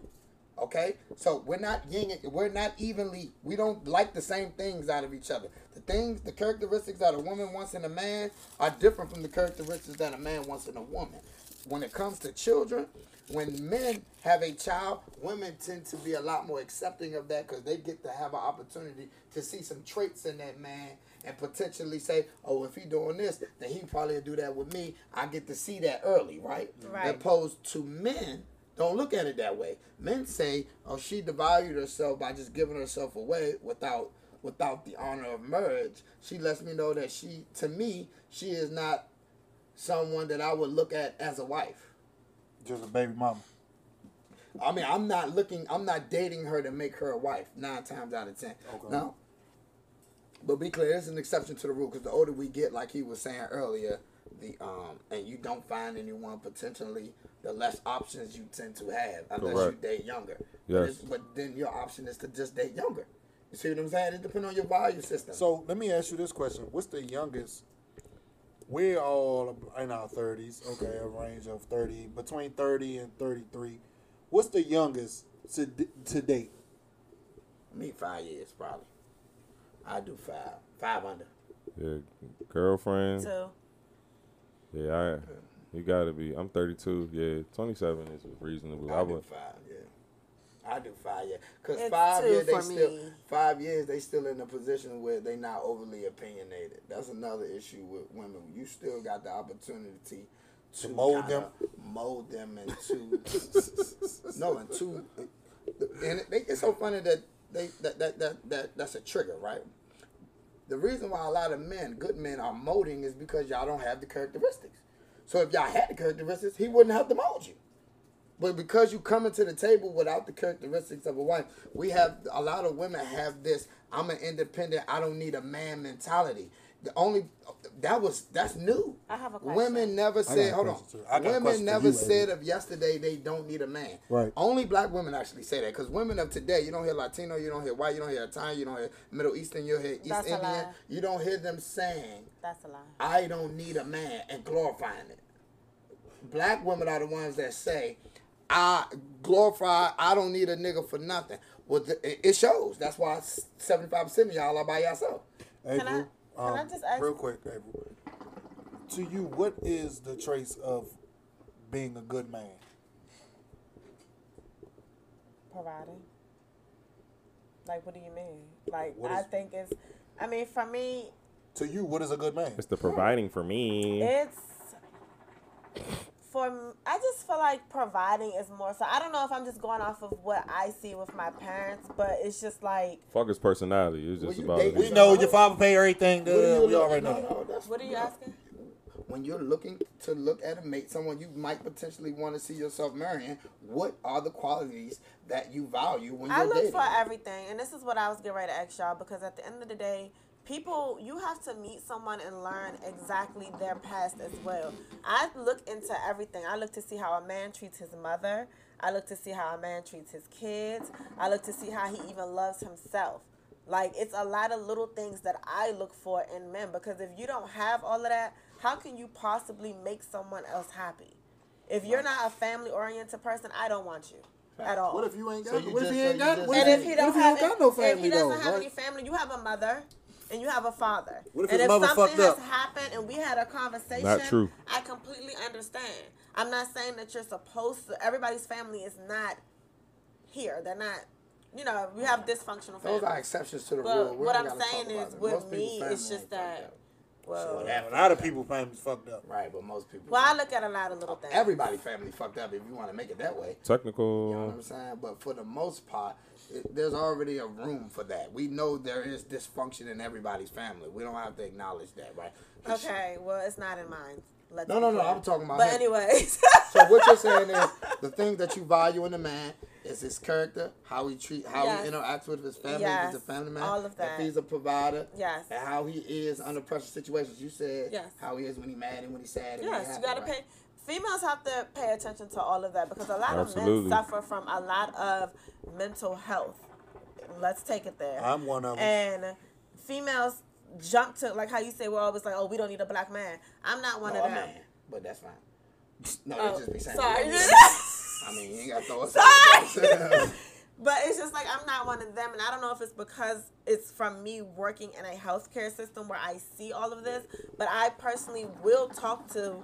Okay, so we're not yin. We're not evenly. We don't like the same things out of each other. The things, the characteristics that a woman wants in a man are different from the characteristics that a man wants in a woman. When it comes to children, when men have a child, women tend to be a lot more accepting of that because they get to have an opportunity to see some traits in that man and potentially say, "Oh, if he doing this, then he probably will do that with me." I get to see that early, right? Right. Opposed to men, don't look at it that way. Men say, "Oh, she devalued herself by just giving herself away without without the honor of marriage." She lets me know that she, to me, she is not someone that I would look at as a wife. Just a baby mama. I mean, I'm not looking, I'm not dating her to make her a wife nine times out of ten. Okay. No. But be clear, there's an exception to the rule because the older we get, like he was saying earlier, the um, and you don't find anyone potentially, the less options you tend to have unless Correct. you date younger. But, Yes. it's, but then your option is to just date younger. You see what I'm saying? It depends on your value system. So let me ask you this question: What's the youngest? We're all in our thirties. Okay, a range of thirty between thirty and thirty-three. What's the youngest to to date? me, five years probably. I do five, five under. Yeah, girlfriend. So Yeah, I. You gotta be. I'm 32. Yeah, 27 is reasonable. I I do would. five, yeah. I do five, yeah. Cause It's five years they for still me. five years they still in a position where they not overly opinionated. That's another issue with women. You still got the opportunity to, mold kinda mold them into no into. And it, they, it's so funny that they that, that that that that's a trigger, right? The reason why a lot of men, good men, are molding is because y'all don't have the characteristics. So if y'all had the characteristics, he wouldn't have to mold you. But because you come into the table without the characteristics of a wife, we have a lot of women have this I'm an independent, I don't need a man mentality. The only that was that's new. I have a question. Women never said, hold on. question, too. I got a question Women never you, said Eddie. of yesterday they don't need a man. Right. Only black women actually say that because women of today, you don't hear Latino, you don't hear white, you don't hear Italian, you don't hear Middle Eastern, you hear East That's a Indian. lie. You don't hear them saying, That's a lie. I don't need a man and glorifying it. Black women are the ones that say, I glorify, I don't need a nigga for nothing. Well, th- it it shows. That's why 75% of y'all are by yourself. April, I- can I um, just ask- real quick, April? To you, what is the trace of being a good man? Providing. Like, what do you mean? Like, What I is- think it's. I mean, for me, To you, what is a good man? It's the providing for me. it's for m- I just feel like providing is more so I don't know if I'm just going off of what I see with my parents, but it's just like Fuck his personality. It's just you about date- We know your father pay everything. What do Uh, we already know. no, that's- what are you asking? When you're looking to look at a mate, someone you might potentially want to see yourself marrying, what are the qualities that you value when you're I look dating? for everything, and this is what I was getting ready to ask y'all because at the end of the day, people you have to meet someone and learn exactly their past as well. I look into everything. I look to see how a man treats his mother. I look to see how a man treats his kids. I look to see how he even loves himself. Like it's a lot of little things that I look for in men because if you don't have all of that, how can you possibly make someone else happy? If you're not a family oriented person, I don't want you at all. What if you ain't So got? you what if just- he so ain't you got? just- What And if, if he, he what don't if he have, don't got no if he doesn't have right? any family, you have a mother and you have a father. What if and his if mother something fucked has up? happened and we had a conversation, Not true. I completely understand. I'm not saying that you're supposed to. Everybody's family is not here. They're not. You know, we have dysfunctional Those are exceptions to the But rule. We what I'm saying is, with me, it's just that. up. Well, A lot of people families fucked up. Right, but most people. well, I look at a lot of little things. Everybody family fucked up if you want to make it that way. Technical. You know what. I'm saying? But for the most part, it, there's already a room for that. We know there is dysfunction in everybody's family. We don't have to acknowledge that, right? Okay, well, it's not in mine. Let's No, no, no. I'm talking about But him. anyways, So what you're saying is the thing that you value in a man is his character, how he treat, how Yes. he interacts with his family, if Yes, he's a family man, all of that. if he's a provider, Yes. and how he is under pressure situations. You said Yes. how he is when he's mad and when he's sad. Yes, he's you gotta right? pay. Females have to pay attention to all of that because a lot of men suffer from a lot of mental health. Let's take it there. I'm one of them. And females jump to like how you say we're always like, oh, we don't need a black man. I'm not one No, of a them. man, but that's fine. No, Oh, just be saying. sorry. I mean, you ain't got to throw us Sorry. But it's just like I'm not one of them, and I don't know if it's because it's from me working in a healthcare system where I see all of this. But I personally will talk to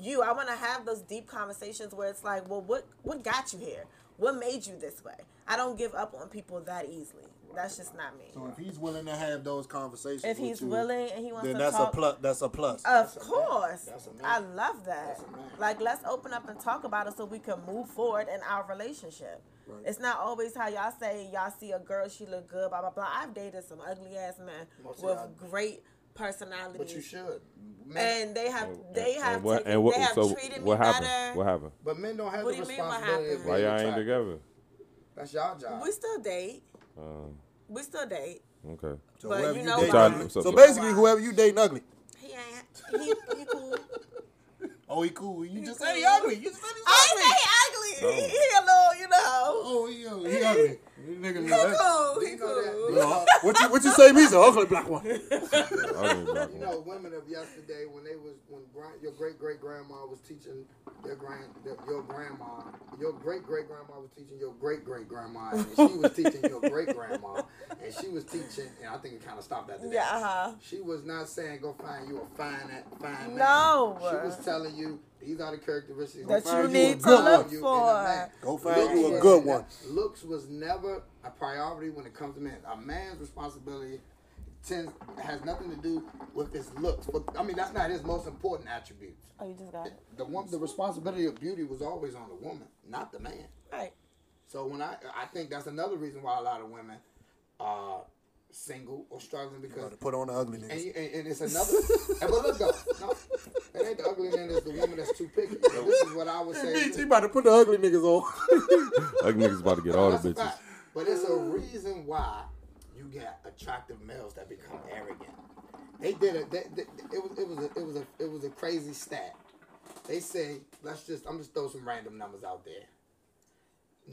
you. I want to have those deep conversations where it's like, well, what what got you here? What made you this way? I don't give up on people that easily. That's just not me. So if he's willing to have those conversations, If he's you, willing and he wants then to that's talk, a plus. That's a plus. Of That's a course. That's a man. I love that. That's a man. Like, let's open up and talk about it so we can move forward in our relationship. Right. It's not always how y'all say y'all see a girl, she look good, blah, blah, blah. I've dated some ugly ass men Most of with y'all- great personalities. but you should. Men, And they have, And- they and have, what, taken, and what, they have so treated what me happened? better. What happened? but men don't have What the do you mean what responsibility of happened? Why y'all ain't together? That's y'all job. We still date. Um, We still date. okay. So But whoever you you know dating why? So- So basically, whoever you dating ugly. He ain't. He, he cool. Oh, he cool. You He just cool. said he ugly. You just said he's I ugly. ain't say he ugly. He, he a little, you know. Oh, he ugly. He ugly. This nigga He that. cool. He You know that- cool. you know- What you what you say? Me's an ugly black one. Ugly black You one. know, women of yesterday when they was when grand, your great great grandma was teaching their grand their, your grandma, your great great grandma was teaching your great great grandma, and she was teaching your great grandma, and she was teaching, and I think it kind of stopped after that. Yeah, uh-huh. She was not saying go find you a fine fine man. No. She was telling you these are the characteristics That go find you a need to good look one you in a for. Go find you a good one. Looks was never a priority when it comes to men. A man's responsibility tends has nothing to do with his looks. But I mean, that's not his most important attribute. Oh, you just got it. The one, the responsibility of beauty was always on the woman, not the man. Right. So when I, I think that's another reason why a lot of women are single or struggling because. Gotta put on the ugly And, niggas. you, and, and it's another. and, but look though, no, it ain't the ugly man. It's the woman that's too picky. And this is what I would say. Bitch, he about to put the ugly niggas on. Ugly niggas about to get all the That's a bitches. fact. But it's a reason why you get attractive males that become arrogant. They did it. They, they, it was it was a, it was a it was a crazy stat. They say let's just I'm just throw some random numbers out there.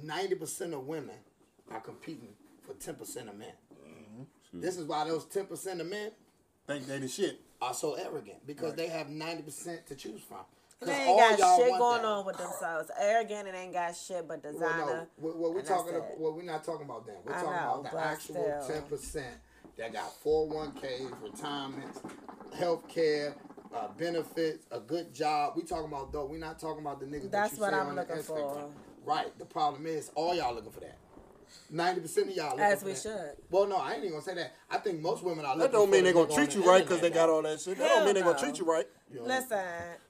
Ninety percent of women are competing for ten percent of men. This is why those ten percent of men Think they the shit. are so arrogant because they have ninety percent to choose from. They ain't got shit going that. on with themselves. Arrogant and ain't got shit but Well, designer. no, what, what we're talking about, it. what we're not talking about them. We're I talking know, about the actual ten percent that got four four hundred one ks, retirements, health care, uh, benefits, a good job. We talking about though. We're not talking about the niggas. That's that you what say I'm on looking for. Right. The problem is all y'all looking for that. Ninety percent of y'all looking As we should. Well, no, I ain't even gonna say that. I think most women are. That don't mean they the gonna treat you right because they got all that shit. That don't mean they're gonna treat you right. Listen,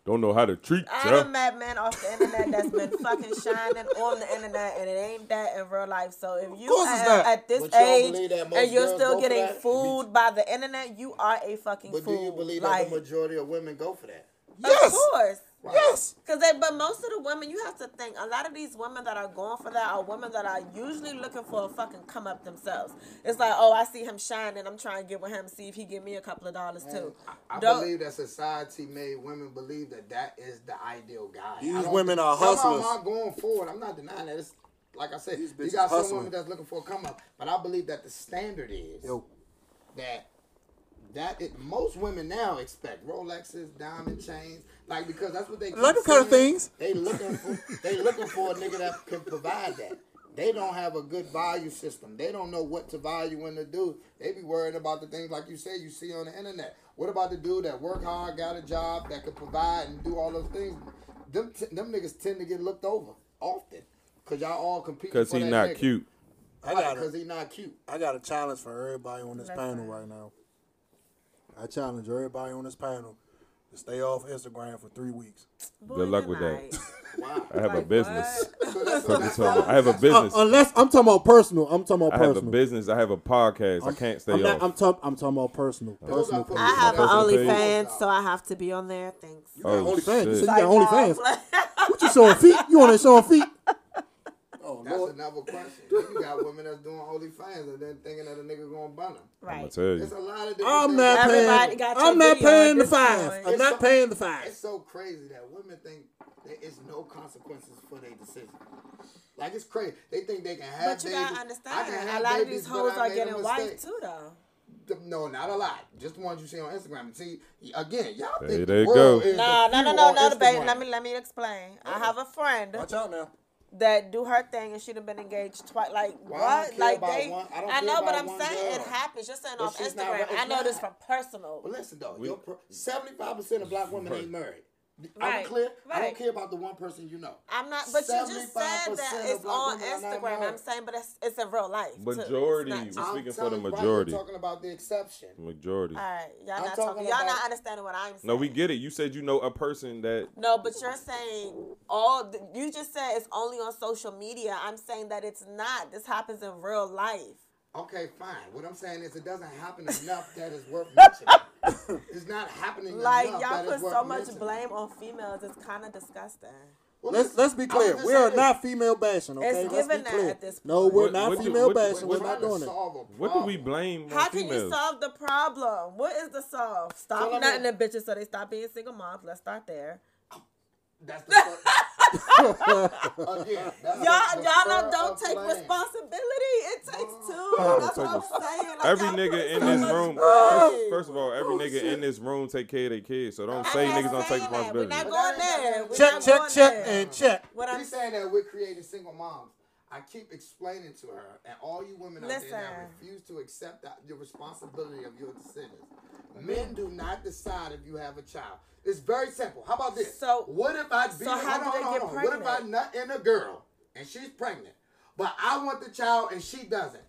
Don't know how to treat you. I'm a madman off the internet that's been fucking shining on the internet, and it ain't that in real life. So if you are at this But you don't age believe that most and you're still getting fooled by the internet, you are a fucking But do you believe that the majority of women go for that? Yes. Of course. Yes. Cause they, but most of the women, you have to think. A lot of these women that are going for that are women that are usually looking for a fucking come up themselves. It's like, oh, I see him shining. I'm trying to get with him, see if he give me a couple of dollars too. I Don't- believe that society made women believe that that is the ideal guy. These women think- are some of hustlers. them are going forward. I'm not denying that. It's like I said, These you bitches got some hustling. women that's looking for a come up, but I believe that the standard is Yo, that that it, most women now expect Rolexes, diamond chains, like because that's what they keep Like them kind of things. They looking for they looking for a nigga that can provide that. They don't have a good value system. They don't know what to value when to do. They be worried about the things like you say you see on the internet. What about the dude that work hard, got a job, that could provide and do all those things? Them t- them niggas tend to get looked over often because y'all all compete. Because he not cute. I got Because a, he not cute. I got a challenge for everybody on this That's panel right now. I challenge everybody on this panel to stay off Instagram for three weeks. Boy, Good luck good with that. Wow. I have a business. what? So that's, Fuck you that's talking about? all- I have a Uh, business. unless I'm talking about personal. I'm talking about I have a personal. business. I have a podcast. I can't stay I'm, not, off. I'm, talk, I'm talking about personal. Those Personal. are page. I have an OnlyFans, so I have to be on there. Thanks. You got Oh, OnlyFans. You shit. said you got OnlyFans. What you showing feet? You on there showing feet? Oh That's Lord. another question. You got women that's doing OnlyFans and then thinking that a nigga gonna bun them. I'm Right. tell you. There's a lot of different I'm not paying. got I'm not paying the this five. point. I'm It's not so- paying the fines. It's so crazy that women think there is no consequences for their decision. Like it's crazy. They think they can have But you babies. gotta I understand, can a have lot of these hoes are getting wife mistake. too, though. No, not a lot. Just the ones you see on Instagram. See, again, y'all There think they the world go. is No, the no, no, few no, on no, baby. Let me let me explain. I have a friend Watch out now. That do her thing and she'd have been engaged twice. Like Well, I what? don't care Like about they. one- I don't I care know, but I'm one saying it girl. happens. Just saying But off she's not Instagram. right. I know It's this from personal. But listen though, seventy-five percent of black women ain't married. I'm Right, clear. I don't care about the one person you know. I'm not, but you just said 75% that it's on women are not Instagram. I'm saying, but it's it's in real life. Majority. not We're just- I'm speaking for the you, right, majority. We're talking about the exception. Majority. All right, y'all I'm not talking talking. Y'all about- not understanding what I'm saying. No, we get it. You said you know a person that No, but you're saying all. The, you just said it's only on social media. I'm saying that it's not. This happens in real life. Okay, fine. What I'm saying is it doesn't happen enough that is worth mentioning. it's not happening Like y'all put so much mentioning. blame on females. It's kind of disgusting. Well, Let's let's be clear. We are not female bashing. Okay, It's let's given be clear. at this No, we're What- not what do- female what- bashing. what- We're not doing it. what do we problem. blame on How can females? you solve the problem? What is the solve? Stop So let me- nutting the bitches so they stop being single moms. Let's start there. That's the first, again. Y'all, y'all spur don't, don't take blame. responsibility. It takes two. That's what I'm saying. Like, Every nigga in this much room, first, first of all, every Oh, nigga shit. in this room take care of their kids. So don't I'm say niggas don't take saying that. We're responsibility. not But going there. We're Check, not check, going check, there. and check. What I'm He's saying that we're creating single moms. I keep explaining to her, and all you women out there that refuse to accept that, your responsibility of your decisions. Men do not decide if you have a child. It's very simple. How about this? So- what if I be so how hold do on, they hold get on. What if I nut in a girl and she's pregnant, but I want the child and she doesn't?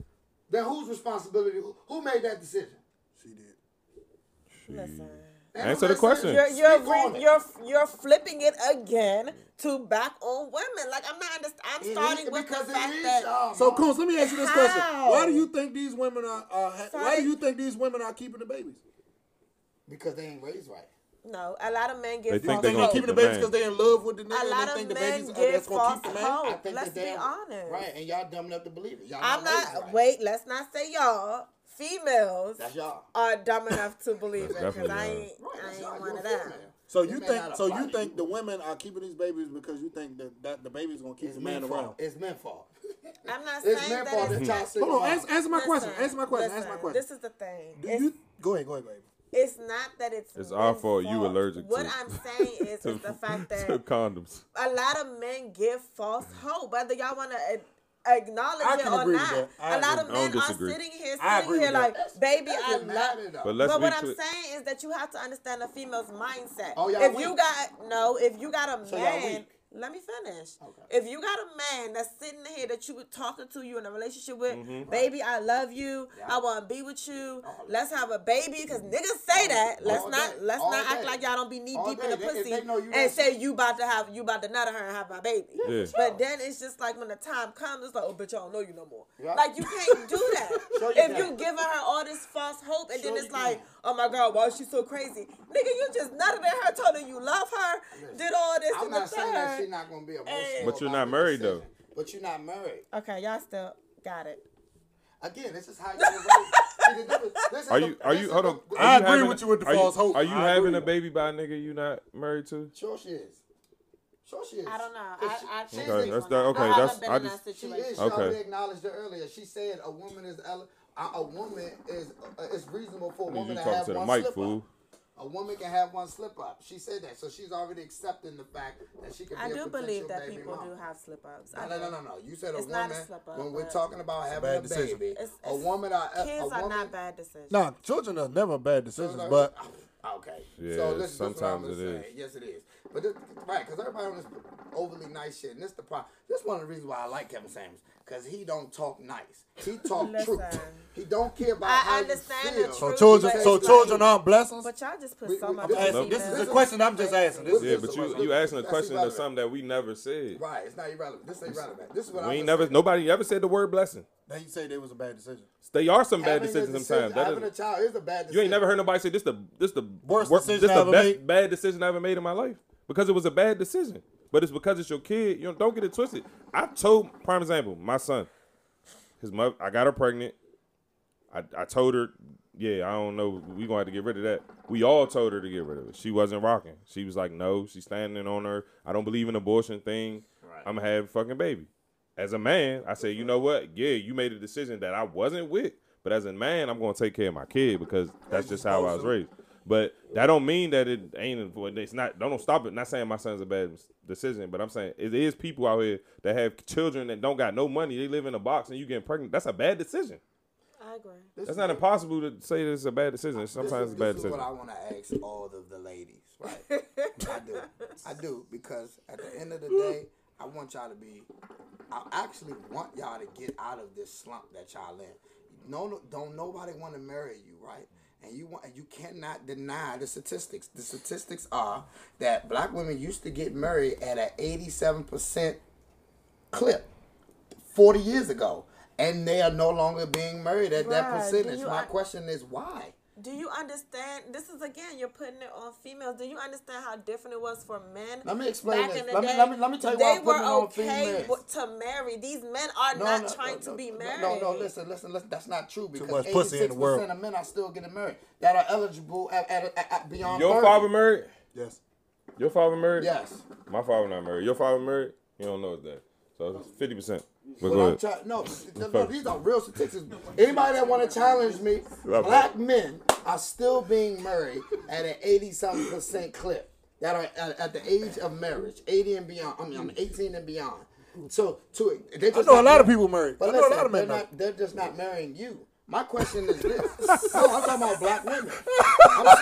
Then whose responsibility? Who, who made that decision? She did. Listen. And Answer I'm the question. You're you're re- you're you're flipping it again to back on women. Like I'm not understand. I'm It starting is- with the because it fact is that y'all, So, Coons, let me ask you this question: Why do you think these women are? are why do you think these women are keeping the babies? because they ain't raised right. no, a lot of men get think false they Think gonna they're hope. keeping the keep the babies man. because they're in love with the nigga A and lot they of think the men babies get that's gonna keep false the hope. I think Let's that they be honest. Right, and y'all dumb enough to believe it. Y'all I'm not, not. right. Wait, let's not say y'all. females That's y'all. are dumb enough to believe it because Definitely I ain't, Right, I ain't one of them. Female. So you think so you think the women are keeping these babies because you think that, that the baby's gonna keep it's the man men around? fault. It's men fault. I'm not It's saying men that fault it's that y'all Hold on, around. answer, answer my question. Answer my question. Answer my question. This is the thing. Do It's, you go ahead, go ahead, baby. it's not that it's It's our men's fault you fault. allergic What to- I'm saying is, is the fact to that condoms. a lot of men give false hope, whether y'all want to uh, acknowledge I it or not. that. I A lot agree. of men are sitting here, sitting here with like, that. baby, I love. matter. But let's but what I'm clear. saying is that you have to understand a female's mindset. Oh, y'all if weak. you got no, if you got a So y'all man, weak. Let me finish. Okay. If you got a man that's sitting here that you were talking to, you in a relationship with, Mm-hmm. baby, I love you. Yeah. I want to be with you. All Let's have a baby, because niggas say that. Let's all not day. let's All not act like y'all don't be knee deep in the pussy they you and say you about to have you about to nut her and have my baby. Yeah. But then it's just like when the time comes, it's like, oh, bitch, I don't know you no more. Yeah. Like you can't do that. Sure you if you giving her all this false hope, and Sure then it's like, can. oh my god, why is she so crazy? Nigga, you just nutted at her, told her you love her, did all this I'm and the not saying that third. She's not gonna be emotional. Hey. But you're not married, though. But you're not married. Okay, y'all still got it. Again, this is how you were raised. See, the is Are the- you? Are this you? is Hold the- on. Are I you agree having- with you with the are false hope. Are you I having agree. a baby by a nigga you not married to? Sure she is. Sure she is. I don't know. I, I she's Okay, that's one. that- okay, I that's- haven't been I in just- that She situation. is. She Okay. already acknowledged it earlier. She said a woman is ele- a, a woman is uh, it's reasonable for a woman you to talking have to the one mic, slip fool. up. A woman can have one slip up. She said that, so she's already accepting the fact that she can be I a do potential believe that people mama. do have slip ups. No, no, no, no, no. You said a It's not a slip up, when we're talking about having bad a decision. baby, It's, a woman, are, a, kids a are not bad decisions. Nah, children are never bad decisions, So, but okay. Yeah, so this, this sometimes what I'm it is. Yes, it is. But this, right, because everybody on this overly nice shit, and this the problem. This one of the reasons why I like Kevin Samuels, because he don't talk nice. He talk truth. He don't care about I how understand you the feel. so children, so it's children like- aren't blessings. But y'all just put We- so much. this on is- this is this the question I'm just asking. This Yeah, is but you question. you asking a That's question to irrelevant. something that we never said. Right, it's not irrelevant. This ain't relevant. This is what We I'm ain't never say. nobody ever said the word blessing. They say they was a bad decision. They are some bad Having a decisions decision- sometimes. That having a child is a bad decision. you ain't never heard nobody say this the this the Worst wor- decision this I the ever best made? bad decision I ever made in my life because it was a bad decision. But it's because it's your kid. You know, don't get it twisted. I told prime example, my son, his mother, I got her pregnant. I I told her, yeah, I don't know, we gonna have to get rid of that. We all told her to get rid of it. She wasn't rocking. She was like, no, she's standing on her. I don't believe in abortion thing. Right. I'm gonna have a fucking baby. As a man, I say, you know what? Yeah, you made a decision that I wasn't with, but as a man, I'm gonna take care of my kid because that's just how I was raised. But that don't mean that it ain't. important. It's not. Don't stop it. Not saying my son's a bad decision, but I'm saying it is people out here that have children that don't got no money. They live in a box and you getting pregnant. That's a bad decision. I agree. This That's is not what- impossible to say that it's a bad decision. This Sometimes is, it's a bad this is decision. what I want to ask all of the ladies, right? I do, I do, because at the end of the day, I want y'all to be. I actually want y'all to get out of this slump that y'all in. No, no don't nobody want to marry you, right? And you want, you cannot deny the statistics. The statistics are that black women used to get married at an eighty-seven percent clip 40 years ago and they are no longer being married at that Bruh, do percentage my question is why Do you understand? This is again, you're putting it on females. Do you understand how different it was for men? Let me explain back this. in the Let me- let me- let me tell you why they I'm were putting it on okay females. w- to marry. These men are not trying to be married. No, no, listen, listen, listen. That's not true because much pussy in the 86% of men are still getting married that are eligible at, at, at, at beyond Your 30. father married? Yes. Your father married? Yes. My father not married. Your father married? You don't know that. So it's fifty percent. But But go I'm ahead. try- no, no, no, these are real statistics. Anybody that want to challenge me, Right. black men are still being married at an 80 something percent clip that are at, at the age of marriage, 80 and beyond. I mean, I'm 18 and beyond. So, to they I know a not lot of people married. But I know a lot of men they're, not, they're just not marrying you. My question is this. no, I'm talking about black women. I'm.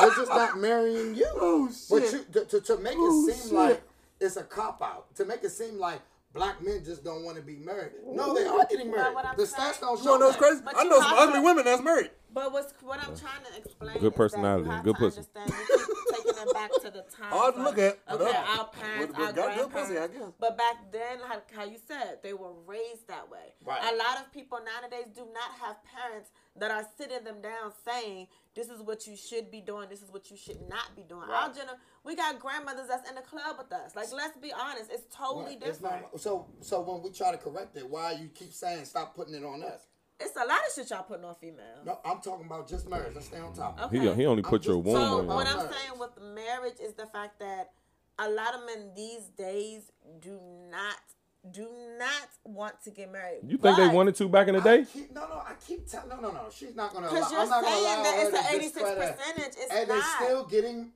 They're just not marrying you. Oh, But you, to, to, to make Oh, it seem shit. like it's a cop out, to make it seem like black men just don't want to be married. No, they are getting married. The saying- stats don't show wanna know what's crazy? I know some ugly to- women that's married. But what's what I'm trying to explain Good is personality, that you have good to pussy. understand. You keep taking it back to the time. Hard to look at, but Okay, our parents, our but got good grandparents. pussy, I guess. But back then, like how you said, they were raised that way. Right. A lot of people nowadays do not have parents that are sitting them down saying, "This is what you should be doing. This is what you should not be doing." Right. Our gener- we got grandmothers that's in the club with us. Like, let's be honest, it's totally Right, it's different. not- so, so when we try to correct it, why you keep saying stop putting it on us? It's a lot of shit y'all putting on females. No, I'm talking about just marriage. Let's stay on top. Okay. He, he only put I'm your just- womb So on what. I'm Marriage. saying with marriage is the fact that a lot of men these days do not do not want to get married. You think they wanted to back in the day? keep, no, no, I keep telling. No, no, no. She's not gonna. Because you're I'm not gonna saying allow that it's to an 86 discredit- percentage. It's and not. they still getting.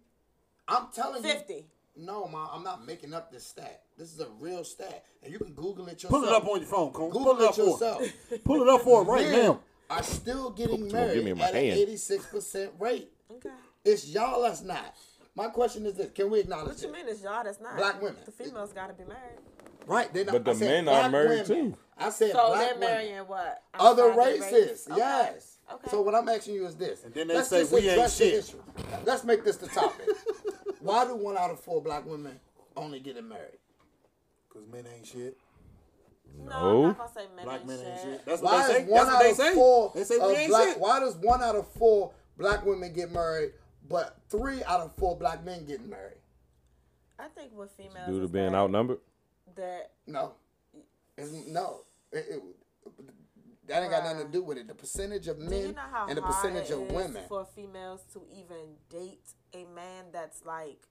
I'm telling you. 50. No, ma, I'm not making up this stat. This is a real stat, and you can Google it yourself. Pull it up on your phone, Coon. Google Pull it up it for yourself. it. Pull it up for it right Men now. Are still getting Come give married me my at an hand. 86 percent rate. Okay. It's y'all that's not. My question is this: Can we acknowledge What you it? mean is y'all that's not Black women. The females got to be married. Right? They not, But the men are black married women. too. I said So black they're women. marrying what? Other Outside their races, race? Okay. yes. Okay. So what I'm asking you is this. And then they Let's say just we ain't the shit. issue. Let's make this the topic. Why do one out of four black women only getting married? Because men ain't shit. No, No. I'm not gonna say men Black ain't men ain't shit. shit. That's what Why they say. is one That's what out they of say. four They say we of ain't black, shit. Why does one out of four black women get married, but three out of four black men getting married? I think with females Due to being that, outnumbered. that No, it's, no. It, it, that ain't got nothing to do with it. The percentage of men you know and the percentage of women. for females to even date a man that's like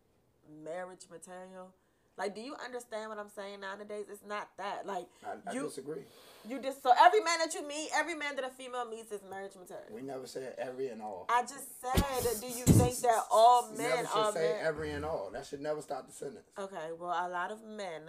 marriage material? Like, do you understand what I'm saying nowadays? It's not that. Like, I, I you disagree. you just so every man that you meet, every man that a female meets is marriage material. We never said every and all. I just said, do you think that all men never should are say mar- every and all. That should never stop the sentence. Okay, well, a lot of men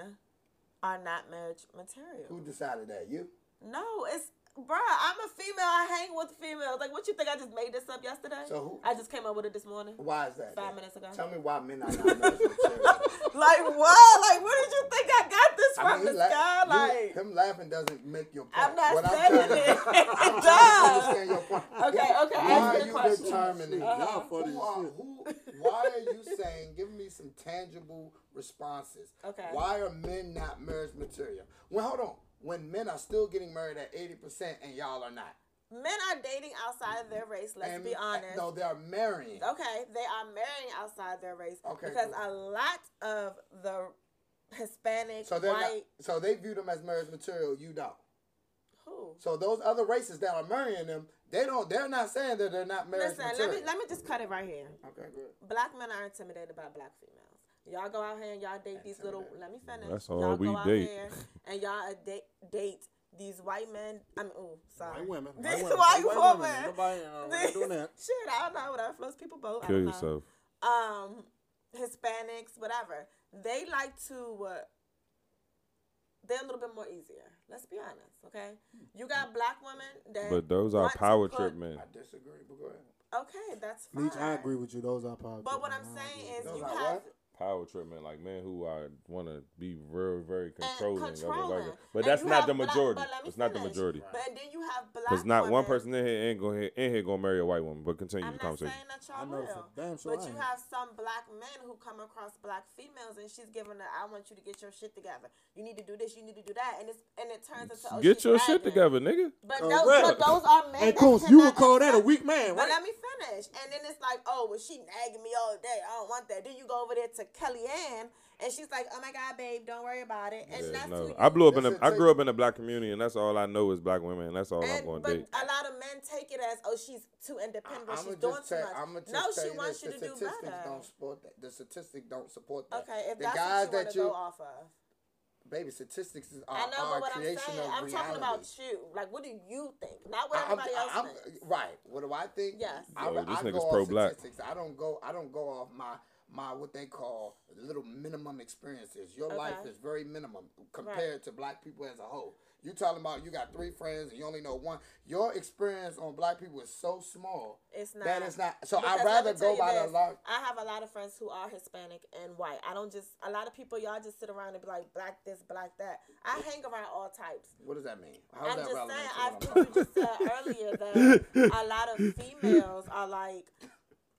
are not marriage material. Who decided that? You? No, it's bruh. I'm a female. I hang with females. Like, what you think? I just made this up yesterday. So who- I just came up with it this morning. Why is that? Five then? minutes ago. Tell me why men are not marriage material. Like what? Like where did you think I got this I from mean, the la- sky? you- Like him laughing doesn't make your point. I'm not what saying I'm trying it. to, it I does. understand your point. Okay, okay. Why Ask are you question. determining? Uh-huh. Y'all funny who are, who, why are you saying? Give me some tangible responses. Okay. Why are men not marriage material? Well, hold on. When men are still getting married at eighty percent and y'all are not. Men are dating outside of their race. Let's and, be eh, honest. No, they are marrying. Okay, they are marrying outside their race Okay, because cool. a lot of the Hispanic, So they're not, so they view them as marriage material. You don't. who? So those other races that are marrying them, they don't. They're not saying that they're not marriage Listen, let me let me just cut it right here. Okay, good. Black men are intimidated by black females. Y'all go out here and y'all date these little. Let me finish. That's all y'all we go out date. here and y'all date date these white men. I mean, oh, sorry, White women. These White women. white White women. women. Nobody, uh, we're doing that. Shit, I don't know. Whatever floats people boat. I Kill don't know. yourself. Um, Hispanics, whatever. They like to. Uh, they're a little bit more easier. Let's be honest, okay? You got black women that. But those are power put- trip men. I disagree, but go ahead. Okay, that's fine. Leach, I agree with you. Those are power. But what. I'm saying is, Those you have. what? Power trip men, like men who I want to be very, very controlling. of the controlling. regular- But And that's not the majority. but let me It's not the finish. majority. But then you have black. Because not one person in here ain't going in here gonna marry a white woman. But continue I'm the not conversation. saying that I y'all know will. damn sure but I you have some black men who come across black females, and she's giving her, "I want you to get your shit together. You need to do this. You need to do that." And it's and it turns into, oh, Get your shit nagging. together, nigga. But Correct. those, but those are men. Hey, that Coons, you would call that a weak man, But let me finish. And then it's like, oh, well, she nagging me all day. I don't want that. Then you go over there to Kellyanne, and she's like, oh my God, babe, don't worry about it. And Yeah, that's who no, you I blew up in a, I grew up in a black community, and that's all I know is black women, and that's all I'm going to date. But a lot of men take it as, oh, she's too independent. I'm she's doing just too tell, much. I'm just no, tell she you wants this, you the to do better. don't support that. The statistics don't support that. Okay, if the that's guys what you want that to you, go off of. baby, statistics is, are, I know, are but a what I'm creation saying, of I'm reality. talking about you. Like, what do you think? Not what I'm- everybody else I'm- thinks. Right. What do I think? Yes. I, Yo, this I nigga's go off pro-black. statistics. I don't go. I don't go off my my what they call little minimum experiences. Your life is very minimum compared to black people as a whole. You talking about you got three friends and you only know one. Your experience on black people is so small. It's not. That is not. So I'd rather go by the this, large. I have a lot of friends who are Hispanic and white. I don't just a lot of people y'all just sit around and be like black this, black that. I hang around all types. What does that mean? How I'm that just saying, I what I'm you just said earlier that a lot of females are like,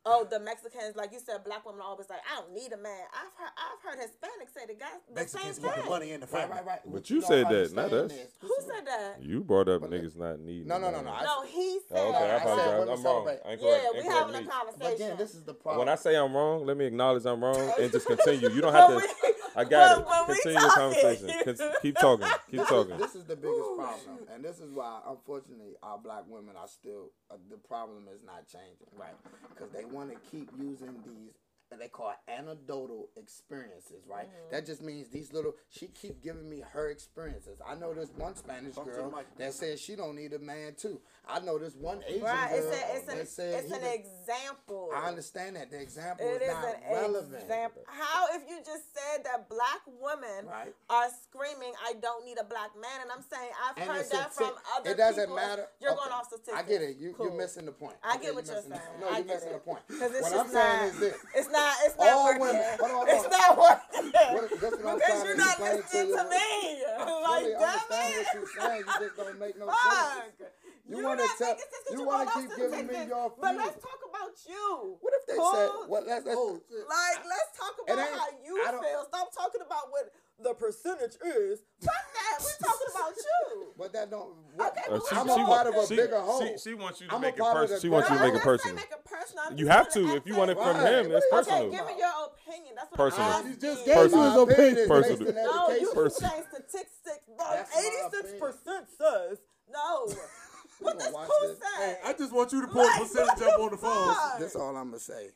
oh, the Mexicans, like you said, black women are always like, I don't need a man. I've heard, I've heard Hispanics say the guys the Mexicans same keep the thing. money in the Right, family. right, right. But What you said that, not understand us. is- Who said that? You brought up But niggas not needing. No, no, no, no. I No, said- he said. Oh, okay, I I said apologize. I'm wrong. celebrate. Incorrect, Yeah, we incorrect having me. a But conversation. again, this is the problem. When. I say I'm wrong, let me acknowledge I'm wrong and just continue. You don't have to. I got But when it. we Continue the talking- conversation. Keep talking. Keep talking. This is the biggest problem, and this is why, unfortunately, our black women are still uh, the problem is not changing, right? Because they want to keep using these. that They call anecdotal experiences, right? Mm-hmm. That just means these little. She keep giving me her experiences. I know this one Spanish girl that says she don't need a man too. I know this one Asian Right. girl It's, a, it's, an, it's an example. I understand that the example It is is not an relevant. example. How if you just said that black women Right. are screaming, "I don't need a black man," and I'm saying I've And heard that from other It doesn't people. matter. You're Okay. going off statistics. I get it. You, Cool. You're missing the point. I Okay, get what you're saying. No, you're missing it. the point. Because it's What I'm saying is this. It's not. It's not All working. women- hold on, hold it's not working. What- that's what I'm because you're not listening to, me. Like, damn it. You just don't make no sense. Fuck. You You're wanna not tell- making sense 'cause you wanna going off keep giving me statistics. your But let's talk about you. What if they Cool. said? What? Let's, let's, Oh. Like, let's talk about how you I don't- feel. Stop talking about what the percentage is. Fuck that. We're talking about you. but that don't. What, Okay, Uh, but she, I'm we a she, part of a she, bigger whole. she, she wants you to I'm a make it personal. She wants you to make it I'm not saying personal. Make it personal. I'm You have gonna If you want it from Right. him, it's What are you personal. Okay, give me your opinion. That's what Personal. I'm You just you. gave my his opinion. Personal. No, you education. keep Personal. saying statistics. That's Eighty-six percent says no. What does Pooh say? Hey, I just want you to pull the Like, percentage up on the phone. That's all I'm gonna say.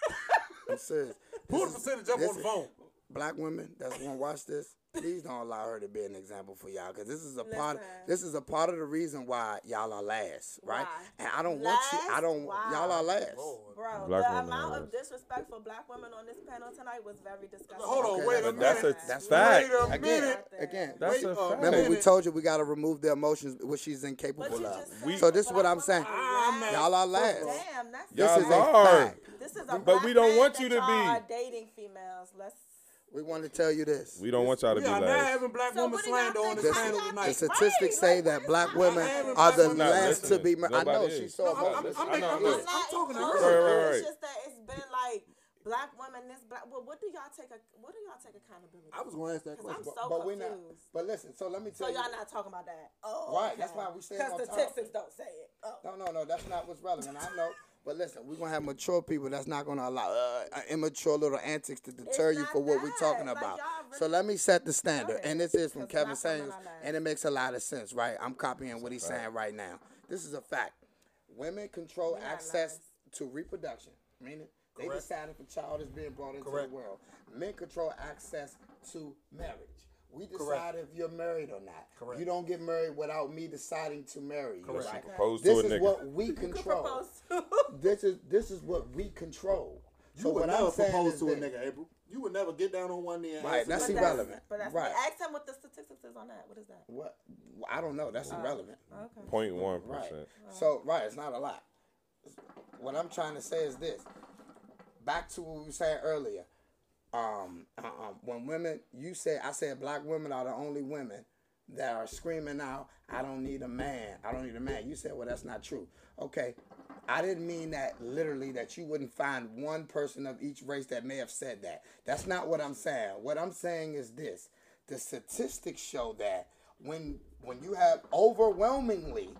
I'm serious. Pull the percentage up on the phone. Black women that's gonna watch this, please don't allow her to be an example for y'all, because this is a part. Listen. This is a part of the reason why y'all are last, right? Why? And I don't want you. I don't. Wow. Y'all are last. Bro, Black the amount of disrespect for black women on this panel tonight was very disgusting. Hold on, Okay, wait a but minute. that's a- That's fact. Wait a Again, minute. again. That's Wait a a fact. Remember, we told you we gotta remove the emotions, which she's incapable of. We- So this is what I'm saying. women I'm last. Y'all are last. Damn, that's This Y'all is a are. fact. This is a But black we don't want you to y'all be. Are dating females. Let's. We want to tell you this. We don't want y'all to We be are not last. having black So women what do y'all slander on think? this The- panel How tonight. The statistics Right, say like, that black women are the She's not last to listening. be married. I know Nobody she's is. so No, I'm, I'm. I'm, I making, know. I'm, Look. I'm, I'm talking to her. Right, right, It's just that it's been like black women. This black. Well, what do y'all take? A, what do y'all take accountability? I was going to ask that Because I'm question. so But we're not. confused. But listen. So let me So tell you. y'all not talking about that? Oh, Right, that's why we staying on Because the top. Texans don't say it. Oh. No, no, no. That's not what's relevant. I know. But listen, we're gonna have mature people that's not gonna allow uh, immature little antics to deter you not for what we're talking Like, about. y'all so let me set the standard, Okay. and this is from Kevin black Samuels, and it makes a lot of sense, right? I'm copying what he's saying right now. This is a fact. Women control We're access last. to reproduction, meaning they Correct. decide if a child is being brought into Correct. the world. Men control access to marriage. We decide Correct. if you're married or not. Correct. You don't get married without me deciding to marry you. Correct. Right? Propose to This a is nigga. what we You could control. This is this is what we control. You So would what never I'm saying propose is to a nigga, April. You would never get down on one knee and Right, that's But nigga. irrelevant. But that's Right. Ask him what the statistics is on that. What is that? What I don't know. That's irrelevant. Okay. Point one Right. percent. So right, it's not a lot. What I'm trying to say is this. Back to what we were saying earlier. Um, uh, um, when women, you said, I said, black women are the only women that are screaming out, "I don't need a man. I don't need a man." You said, "Well, that's not true." Okay, I didn't mean that literally. That you wouldn't find one person of each race that may have said that. That's not what I'm saying. What I'm saying is this: the statistics show that when when you have overwhelmingly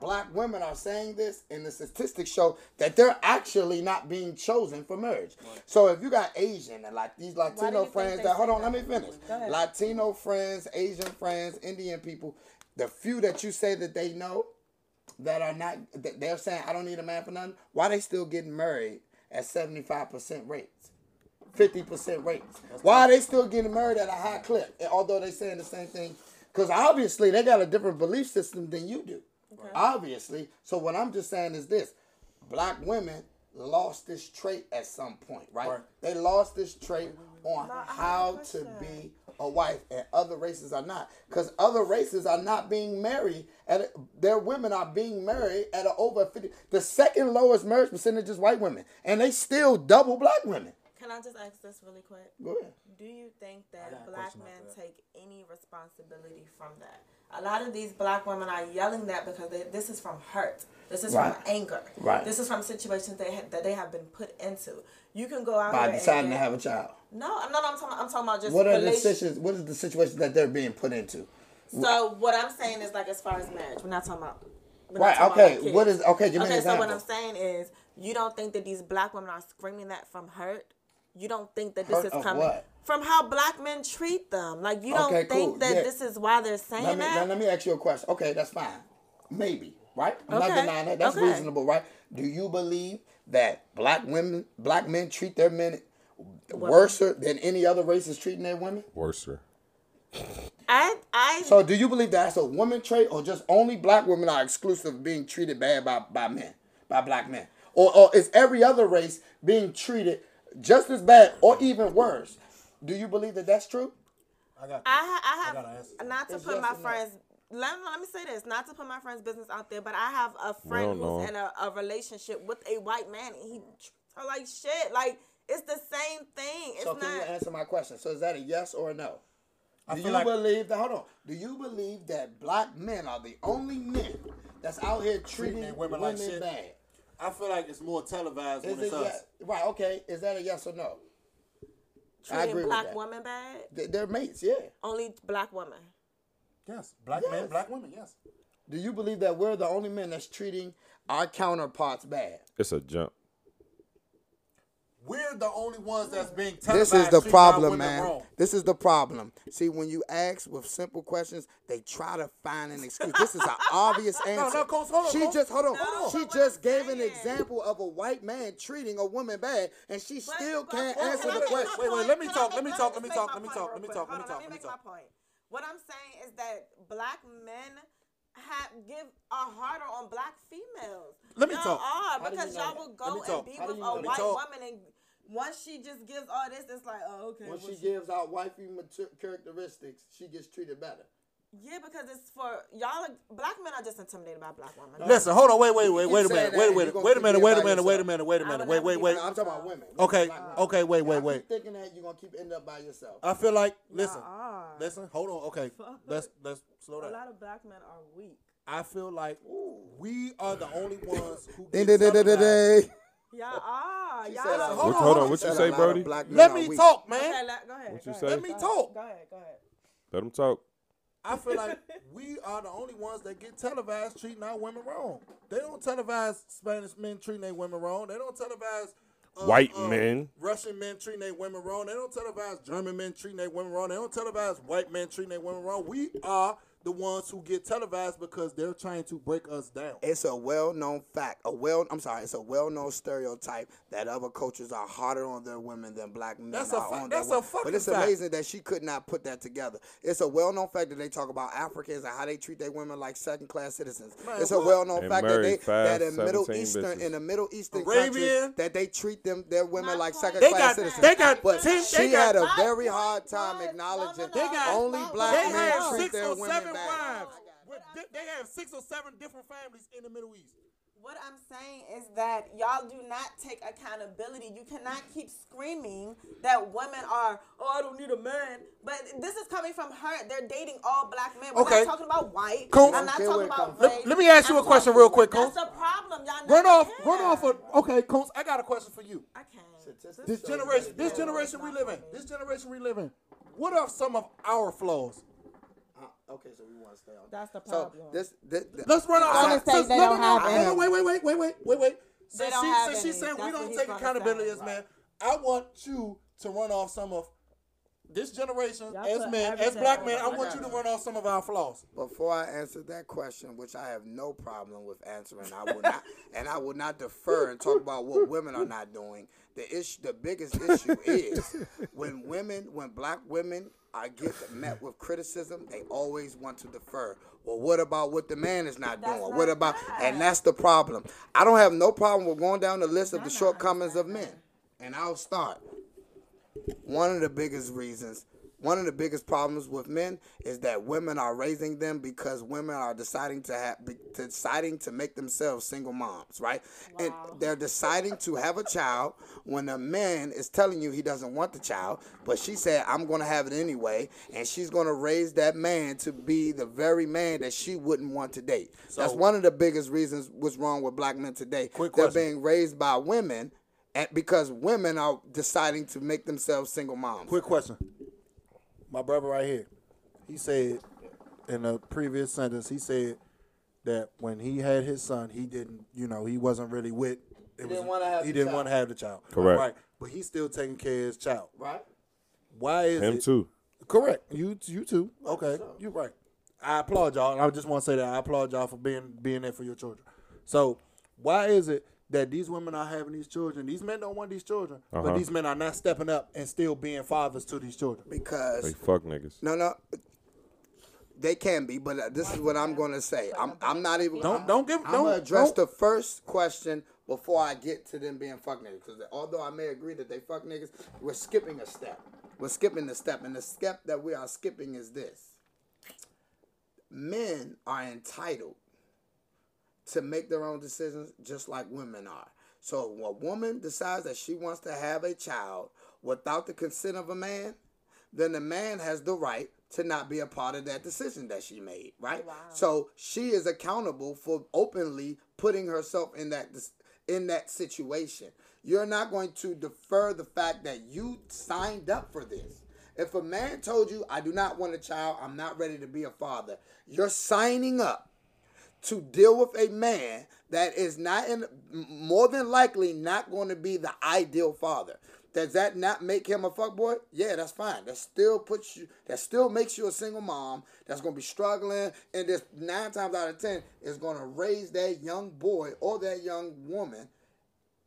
black women are saying this, and the statistics show that they're actually not being chosen for marriage. So if you got Asian and like these Latino friends that hold say on, let me finish. Latino friends, Asian friends, Indian people, the few that you say that they know that are not that they're saying I don't need a man for nothing, why they still getting married at 75% rates? 50% rates. Why are they still getting married at a high clip? And Although they're saying the same thing. Because obviously they got a different belief system than you do. Obviously. So what I'm just saying is this. Black women lost this trait at some point, right? Right. They lost this trait on Now, I have a how to be a wife and other races are not because other races are not being married and their women are being married at a over 50 the second lowest marriage percentage is white women and they still double black women Can I just ask this really quick? go ahead Do you think that black men that. take any responsibility from that? A lot of these black women are yelling that because they, this is from hurt. This is Right. from anger. Right. This is from situations they ha- that they have been put into. You can go out by deciding and to have a child No, I'm not. I'm talking. I'm talking about just what are the situations what is the situation that they're being put into So what I'm saying is like as far as marriage, we're not talking about. we're Right, okay, about what is- okay, give me an Okay, so what. I'm saying is you don't think that these black women are screaming that from hurt. You don't think that this Hurt is coming what? from how black men treat them. Like you don't Okay, think cool. that Yeah. this is why they're saying Let me, that. now, let me ask you a question. Okay, that's fine. Maybe, right? I'm not Okay, denying that. That's okay. reasonable, right? Do you believe that black women, black men treat their men worse than any other race is treating their women? Worser. I I So do you believe that's a woman trait or just only black women are exclusive being treated bad by, by men, by black men? Or, or is every other race being treated just as bad or even worse? Do you believe that that's true? I got. I, ha- I gotta have answer. not to It's put my or friends. Let, let me say this, not to put my friend's business out there, but I have a friend don't know. who's in a, a relationship with a white man, and he treats her like shit. Like it's the same thing. It's So can you answer my question? So is that a yes or a no? I Do you like- believe that? Hold on. Do you believe that black men are the only men that's out here treating, their women, women like shit? bad? I feel like it's more televised Is when it it's us. yes? Right. Okay. Is that a yes or no? I treating agree with black that. women bad. They- They're mates. Yeah. Only black women. Yes, black men, black women. Yes. Do you believe that we're the only men that's treating our counterparts bad? It's a jump. We're the only ones that's being televised. This is the problem, man. This is the problem. See, when you ask with simple questions, they try to find an excuse. This is an obvious answer. no, Coach, hold on, she Coach. just hold on. No, she but just what I'm gave an example of a white man treating a woman bad, and she But- still but- can't but- answer the make question. Wait, wait, let me talk, let me talk, let me talk, let me talk, let me talk, let me talk, let let me me talk. my point. What I'm saying is that black men have give a harder on black females. Let me y'all talk. Are How do you because y'all that? will go and be with a white woman and once she just gives all this, it's like, oh okay. When well, she gives out wifey mater- characteristics, she gets treated better. yeah, because it's for y'all. are- Black men are just intimidated by black women. Listen, hold on, wait, wait, wait, wait a minute, that wait a minute, wait a minute, wait a minute, wait a minute, wait a I minute, wait, wait, wait. I'm talking about women. Okay, okay, wait, wait, Y'all wait. keep thinking that you're gonna keep ending up by yourself. I feel like listen, are. listen, hold on, okay, let's let's slow A lot of black men are weak. I feel like we are the only ones who Y'all are. She Y'all said are. Hold on, hold hold on, what you say, Brody? black Let me weak. talk, Okay, man. let, go ahead. What go you ahead, say? Let me ahead, talk. Go ahead. Go ahead. Let him talk. I feel like we are the only ones that get televised treating our women wrong. They don't televise Spanish men treating their women wrong. They don't televise uh, White uh, men. Russian men treating their women wrong. They don't televise German men treating their women wrong. They don't televise white men treating their women wrong. We are the ones who get televised because they're trying to break us down. It's a well-known fact. A well, I'm sorry, it's a well-known stereotype that other cultures are harder on their women than black men That's a are fa- on their that's a women. fucking But it's fact. amazing that she could not put that together. It's a well-known fact that they talk about Africans and how they treat their women like second-class citizens. Man, it's a well-known And fact that they five, that in Middle Eastern bitches. in the Middle Eastern Arabian. countries that they treat them their women My like point- second-class They got citizens. they got But ten. she got had a very hard time acknowledging only black men treat their women seven bad. Wives. With- They they have six or seven different families in the Middle East. What I'm saying is that y'all do not take accountability. You cannot keep screaming that women are, oh, I don't need a man. But this is coming from her. They're dating all black men. We're Okay. not talking about white. Coach- I'm not Care talking it about race. from. Let me ask you I'm a question talking- real quick, That's Coach. the problem. Y'all Run off, care. run off. A, okay, Coach, I got a question for you. I can't. This generation, this generation we live in, this generation we live in. What are some of our flaws? Okay, so we want to stay on. That's the So problem. this, this, this Let's run off. I'm gonna since- say since- they no, don't no, no, have hold any. Wait, wait, wait, wait, wait, wait, wait. Since don't she, have since she's saying we don't take accountability as men, I want you to run off some of this generation Y'all as men, as black men. I want you to run off some of our flaws. Before I answer that question, which I have no problem with answering, I will not, and I will not defer and talk about what women are not doing. The issue, the biggest issue is when women, when black women are get met with criticism, they always want to defer. Well, what about what the man is not That's doing? not What about, and that's the problem. I don't have no problem with going down the list of the shortcomings of men, and I'll start. One of the biggest reasons, one of the biggest problems with men is that women are raising them because women are deciding to have be- deciding to make themselves single moms, right? And they're deciding to have a child when a man is telling you he doesn't want the child, but she said I'm going to have it anyway, and she's going to raise that man to be the very man that she wouldn't want to date. So, That's one of the biggest reasons what's wrong with black men today. Quick They're question. being raised by women and because women are deciding to make themselves single moms. Quick question. My brother right here, he said in a previous sentence, he said that when he had his son, he didn't, you know, he wasn't really with it didn't wanna have he the didn't want to have the child. Correct. Right. But he's still taking care of his child. Right. Why is Him it? too. Correct. You you too. Okay. You're right. I applaud y'all. And I just want to say that I applaud y'all for being being there for your children. So why is it that these women are having these children? These men don't want these children, but Uh-huh. these men are not stepping up and still being fathers to these children. Because They fuck niggas. no, no, they can be. But uh, this is what I'm gonna say. I'm I'm not even. Don't don't give I'm don't gonna address don't- the first question before I get to them being fuck niggas. Because although I may agree that they fuck niggas, we're skipping a step. We're skipping the step, and the step that we are skipping is this: men are entitled to make their own decisions, just like women are. So, when a woman decides that she wants to have a child without the consent of a man, then the man has the right to not be a part of that decision that she made, right? So she is accountable for openly putting herself in that in that situation. You're not going to defer the fact that you signed up for this. If a man told you, "I do not want a child. I'm not ready to be a father," you're signing up to deal with a man that is not in more than likely not going to be the ideal father. Does that not make him a fuckboy? Yeah, that's fine. That still puts you that still makes you a single mom that's gonna be struggling and this nine times out of ten is gonna raise that young boy or that young woman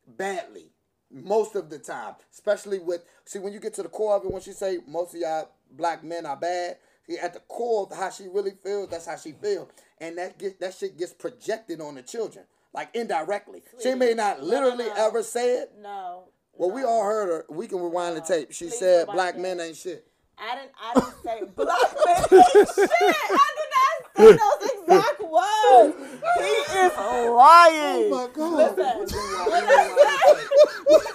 badly most of the time especially with see when you get to the core of it when she say most of y'all black men are bad at the core of how she really feels that's how she feels and that get that shit gets projected on the children like indirectly. She may not literally no. ever say it No. well we all heard her we can rewind the tape. She Please said black men ain't shit I didn't. I didn't say black men. ain't shit. I did not say those exact words. He is lying. Oh my God. Listen, I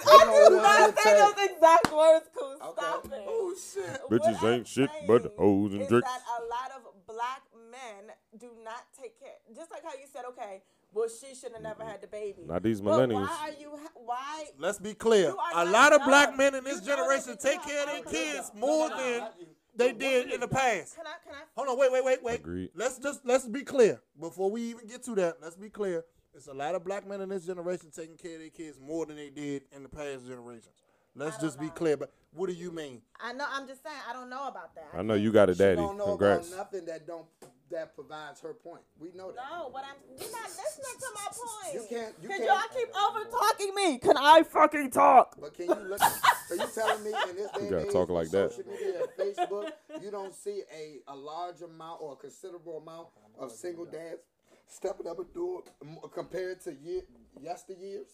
I did not say those exact words. Cool. Stop it. Oh shit. What Bitches I'm ain't shit but saying hoes and is that a lot of black men do not take care. Just like how you said, okay, well, she should have never had the baby. Not these But millennials. why are you? Why? Let's be clear. A not lot of dumb. black men in this You generation take you care of their kids No, more no, than no. they did in the past. Can I? Can I? Hold on, wait, wait, wait, wait. Agreed. Let's just let's be clear before we even get to that. Let's be clear. It's a lot of black men in this generation taking care of their kids more than they did in the past generations. Let's just be clear. But what do you mean? I know. I'm just saying. I don't know about that. I know you got a she daddy. don't know Congrats. about nothing that don't that provides her point we know that No, but I'm. You're not listening to my point. You can't- you can't- y'all keep over talking me. Can I fucking talk? But can you look? Are you telling me in this day and gotta age talk like that. social media and Facebook, you don't see a, a large amount or a considerable amount of single dads stepping up and doing compared to year, yesteryears?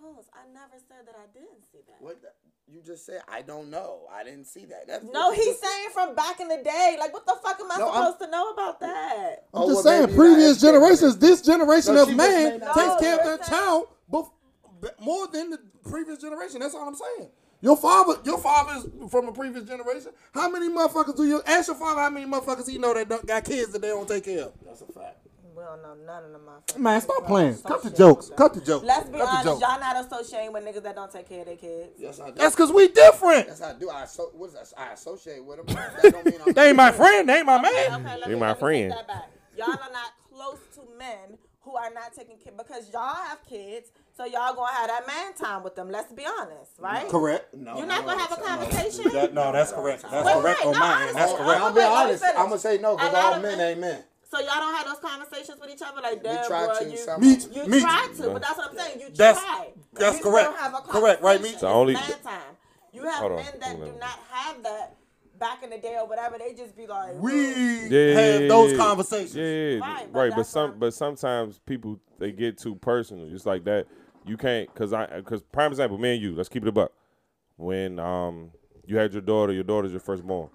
Cause I never said that I didn't see that. What the, you just said? I don't know. I didn't see that. That's No, he's just- saying from back in the day. Like, what the fuck am I No, I'm- supposed to know about that? I'm Oh, just well, saying, maybe you're not previous generations, this generation No, of she man takes No, care of their saying- child bef- more than the previous generation. That's all I'm saying. Your father, your father is from a previous generation. How many motherfuckers do you ask your father? How many motherfuckers he know that don't, got kids that they don't take care of? That's a fact. We don't know none of them motherfuckers. Man, stop playing. Cut the jokes. Cut the jokes. Let's be Cut the honest. jokes. Y'all not associating with niggas that don't take care of their kids. Yes, I do. That's because we different. That's how I do. I so, what is that? I associate with them. That don't mean I'm. They ain't my friend. They ain't my man. Okay, let They me, my let me friend. That back. Y'all are not close to men who are not taking care because y'all have kids, so y'all gonna have that man time with them. Let's be honest, right? Correct. No, You're not no, gonna have a no. conversation. That, no, that's correct. That's Wait, correct wait, on no, my end. That's honestly, correct. I'll be Let me honest. finish. I'm gonna say no A because lot all of men men- ain't men. So y'all don't have those conversations with each other like, We damn, try to. you, some Me of them. too. you Me try to, but that's what I'm saying. You That's- try. that's You correct. Don't have a Correct, right, me? conversation. The only- man time. You have Hold on, men that do not have that back in the day or whatever. They just be like, We Yeah, have yeah, those yeah. conversations. Yeah, yeah, Right, right. but But, some, but sometimes people they get too personal. Just like that, you can't. Cause I, cause prime example, me and you. Let's keep it a buck. When um you had your daughter, your daughter's your firstborn,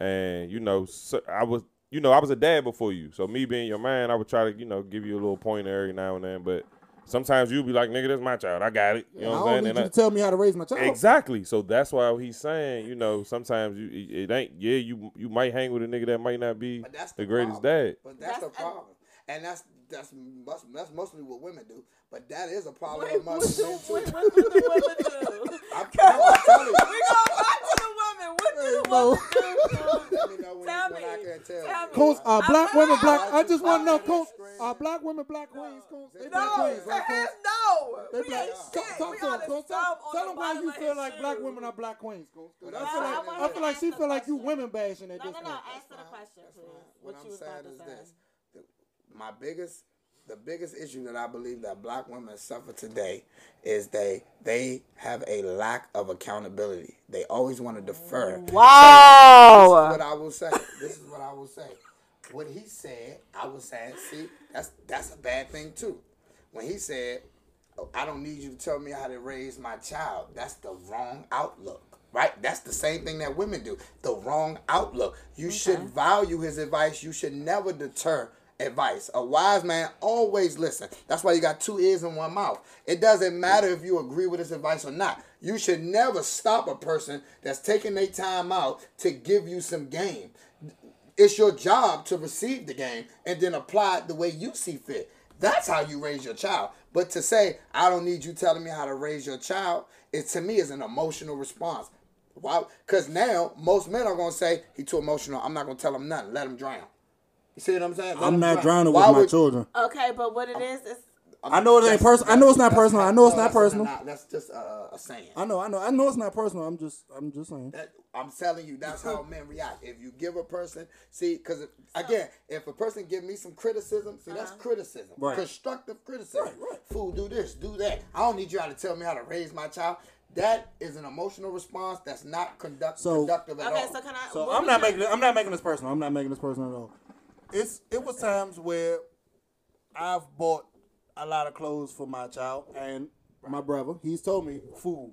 and you know so I was, you know, I was a dad before you. So me being your man, I would try to, you know, give you a little pointer every now and then. But sometimes you'll be like, nigga, that's my child. I got it. You know I what I'm don't saying? need And you I- to tell me how to raise my child. Exactly. So that's why he's saying, you know, sometimes you it it ain't. Yeah, you you might hang with a nigga that might not be the, the, greatest problem. dad. But that's, That's- the problem, and that's that's mus- that's mostly what women do. But that is a problem Wait, among what do, men too. what, what do the women do? I'm, I'm telling you. We go back to the women. What do Hey, you bro. want to do? Coons? Let me know when, Tell when me. I can tell. Tell me. Coons, are uh, I'm black not. women black? I Why just want to know, Coons, screaming? are black women black queens? Coons, they black No, queens, right, Coons? no. They we black. ain't Talk, shit. talk we to on him, the Coons. Tell, on tell the them why you feel his like black women are black queens, Coons. 'Cause What I feel like is- I feel like she feel like you Question. women bashing at No, this no, no. point. Answer the question, please. What, What you I'm was about to is say. My biggest, the biggest issue that I believe that black women suffer today is they they have a lack of accountability. They always want to defer. Wow. This is what I will say. This is what I will say. What he said, I was saying, see, that's that's a bad thing too. When he said, oh, "I don't need you to tell me how to raise my child," that's the wrong outlook. Right? That's the same thing that women do. The wrong outlook. You should value his advice. You should never deter advice. A wise man always listen. That's why you got two ears and one mouth. It doesn't matter if you agree with his advice or not. You should never stop a person that's taking their time out to give you some game. It's your job to receive the game and then apply it the way you see fit. That's how you raise your child. But to say, I don't need you telling me how to raise your child, it to me is an emotional response. Why? Because now most men are gonna say he too emotional. I'm not gonna tell him nothing. Let him drown. You see what I'm saying? Let I'm not drown. drowning Why with my would- children. Okay, but what it is is I know it ain't That's- personal. I know it's not that's- personal. I know it's no, not that's personal. not- That's just a, a saying. I know, I know, I know it's not personal. I'm just, I'm just saying. That, I'm telling you, that's how men react. If you give a person, see, because again, if a person give me some criticism, see, that's uh-huh. criticism, Right. constructive criticism. Fool, do this, do that. I don't need you to tell me how to raise my child. That is an emotional response. That's not conduct, So- conductive at okay. all. So can I? So what I'm was not your- making I'm not making this personal. I'm not making this personal at all. It's it was times where I've bought a lot of clothes for my child and my brother. He's told me, "Fool,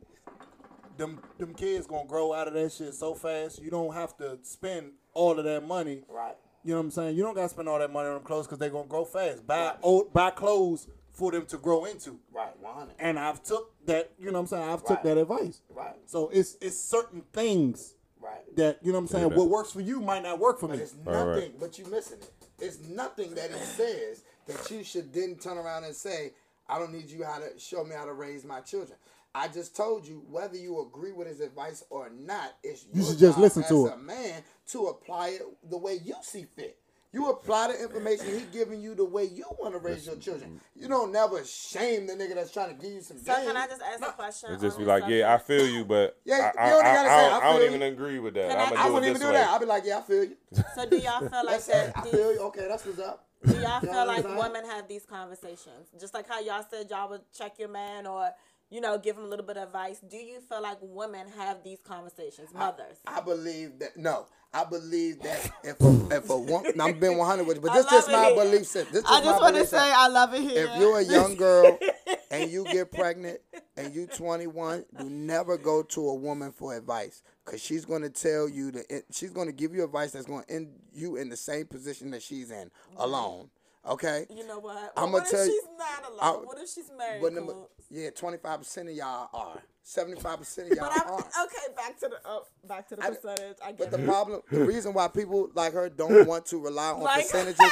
them them kids gonna grow out of that shit so fast. You don't have to spend all of that money. right. You know what I'm saying? You don't gotta spend all that money on them clothes because they're gonna grow fast. Buy old, buy clothes for them to grow into. Right. 100. And I've took that. You know what I'm saying? I've took that advice. Right. So it's it's certain things Right. that you know what I'm saying. that- What works for you might not work for me. But it's nothing, right. but you missing it. It's nothing that it says that you should then turn around and say, I don't need you how to show me how to raise my children. I just told you whether you agree with his advice or not, it's You your should just job listen as to a it. man to apply it the way you see fit. You apply the information he giving you the way you want to raise your children. Mm. You don't never shame the nigga that's trying to give you some So game. can I just ask a question? It's just be this like, yeah, I feel you, but Yeah, I, you only I, gotta I, say, don't, I I don't feel even agree with that. Can I- I'm I I gonna do wouldn't even do way. that. I'll be like, yeah, I feel you. So do y'all feel like That's it. I feel you. Okay, that's what's up. do y'all You know feel like women have these conversations? Just like how y'all said y'all would check your man or you know give him a little bit of advice. Do you feel like women have these conversations, mothers? I believe that no. I believe that if a, if a woman, I'm being 100 with you, but this is my here. belief system. This I just just want to say system. I love it here. If you're a young girl and you get pregnant and you 21, do never go to a woman for advice because she's going to tell you to. She's going to give you advice that's going to end you in the same position that she's in, mm-hmm. alone. Okay. You know what? I'ma what if tell you- she's not alone? I- what if she's married? But number, yeah, 25 percent of y'all are. 75 percent of y'all But I'm, are. okay, back to the uh, back to the I- percentage. I But get the it. problem, the reason why people like her don't want to rely on Like- percentages,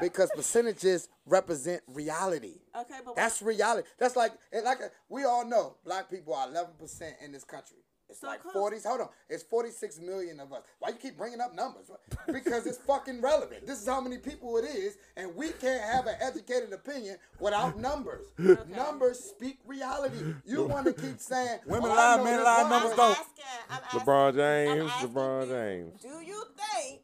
because percentages represent reality. Okay, but That's reality. That's like, like a, we all know, black people are 11 percent in this country. It's So like close. 40s. Hold on, it's 46 million of us. Why you keep bringing up numbers? Because it's fucking relevant. This is how many people it is, and we can't have an educated opinion without numbers. Numbers speak reality. You want to keep saying Women "Oh, lie, men lie, numbers I'm don't. asking, I'm asking, LeBron I'm James, asking LeBron you, James. Do you think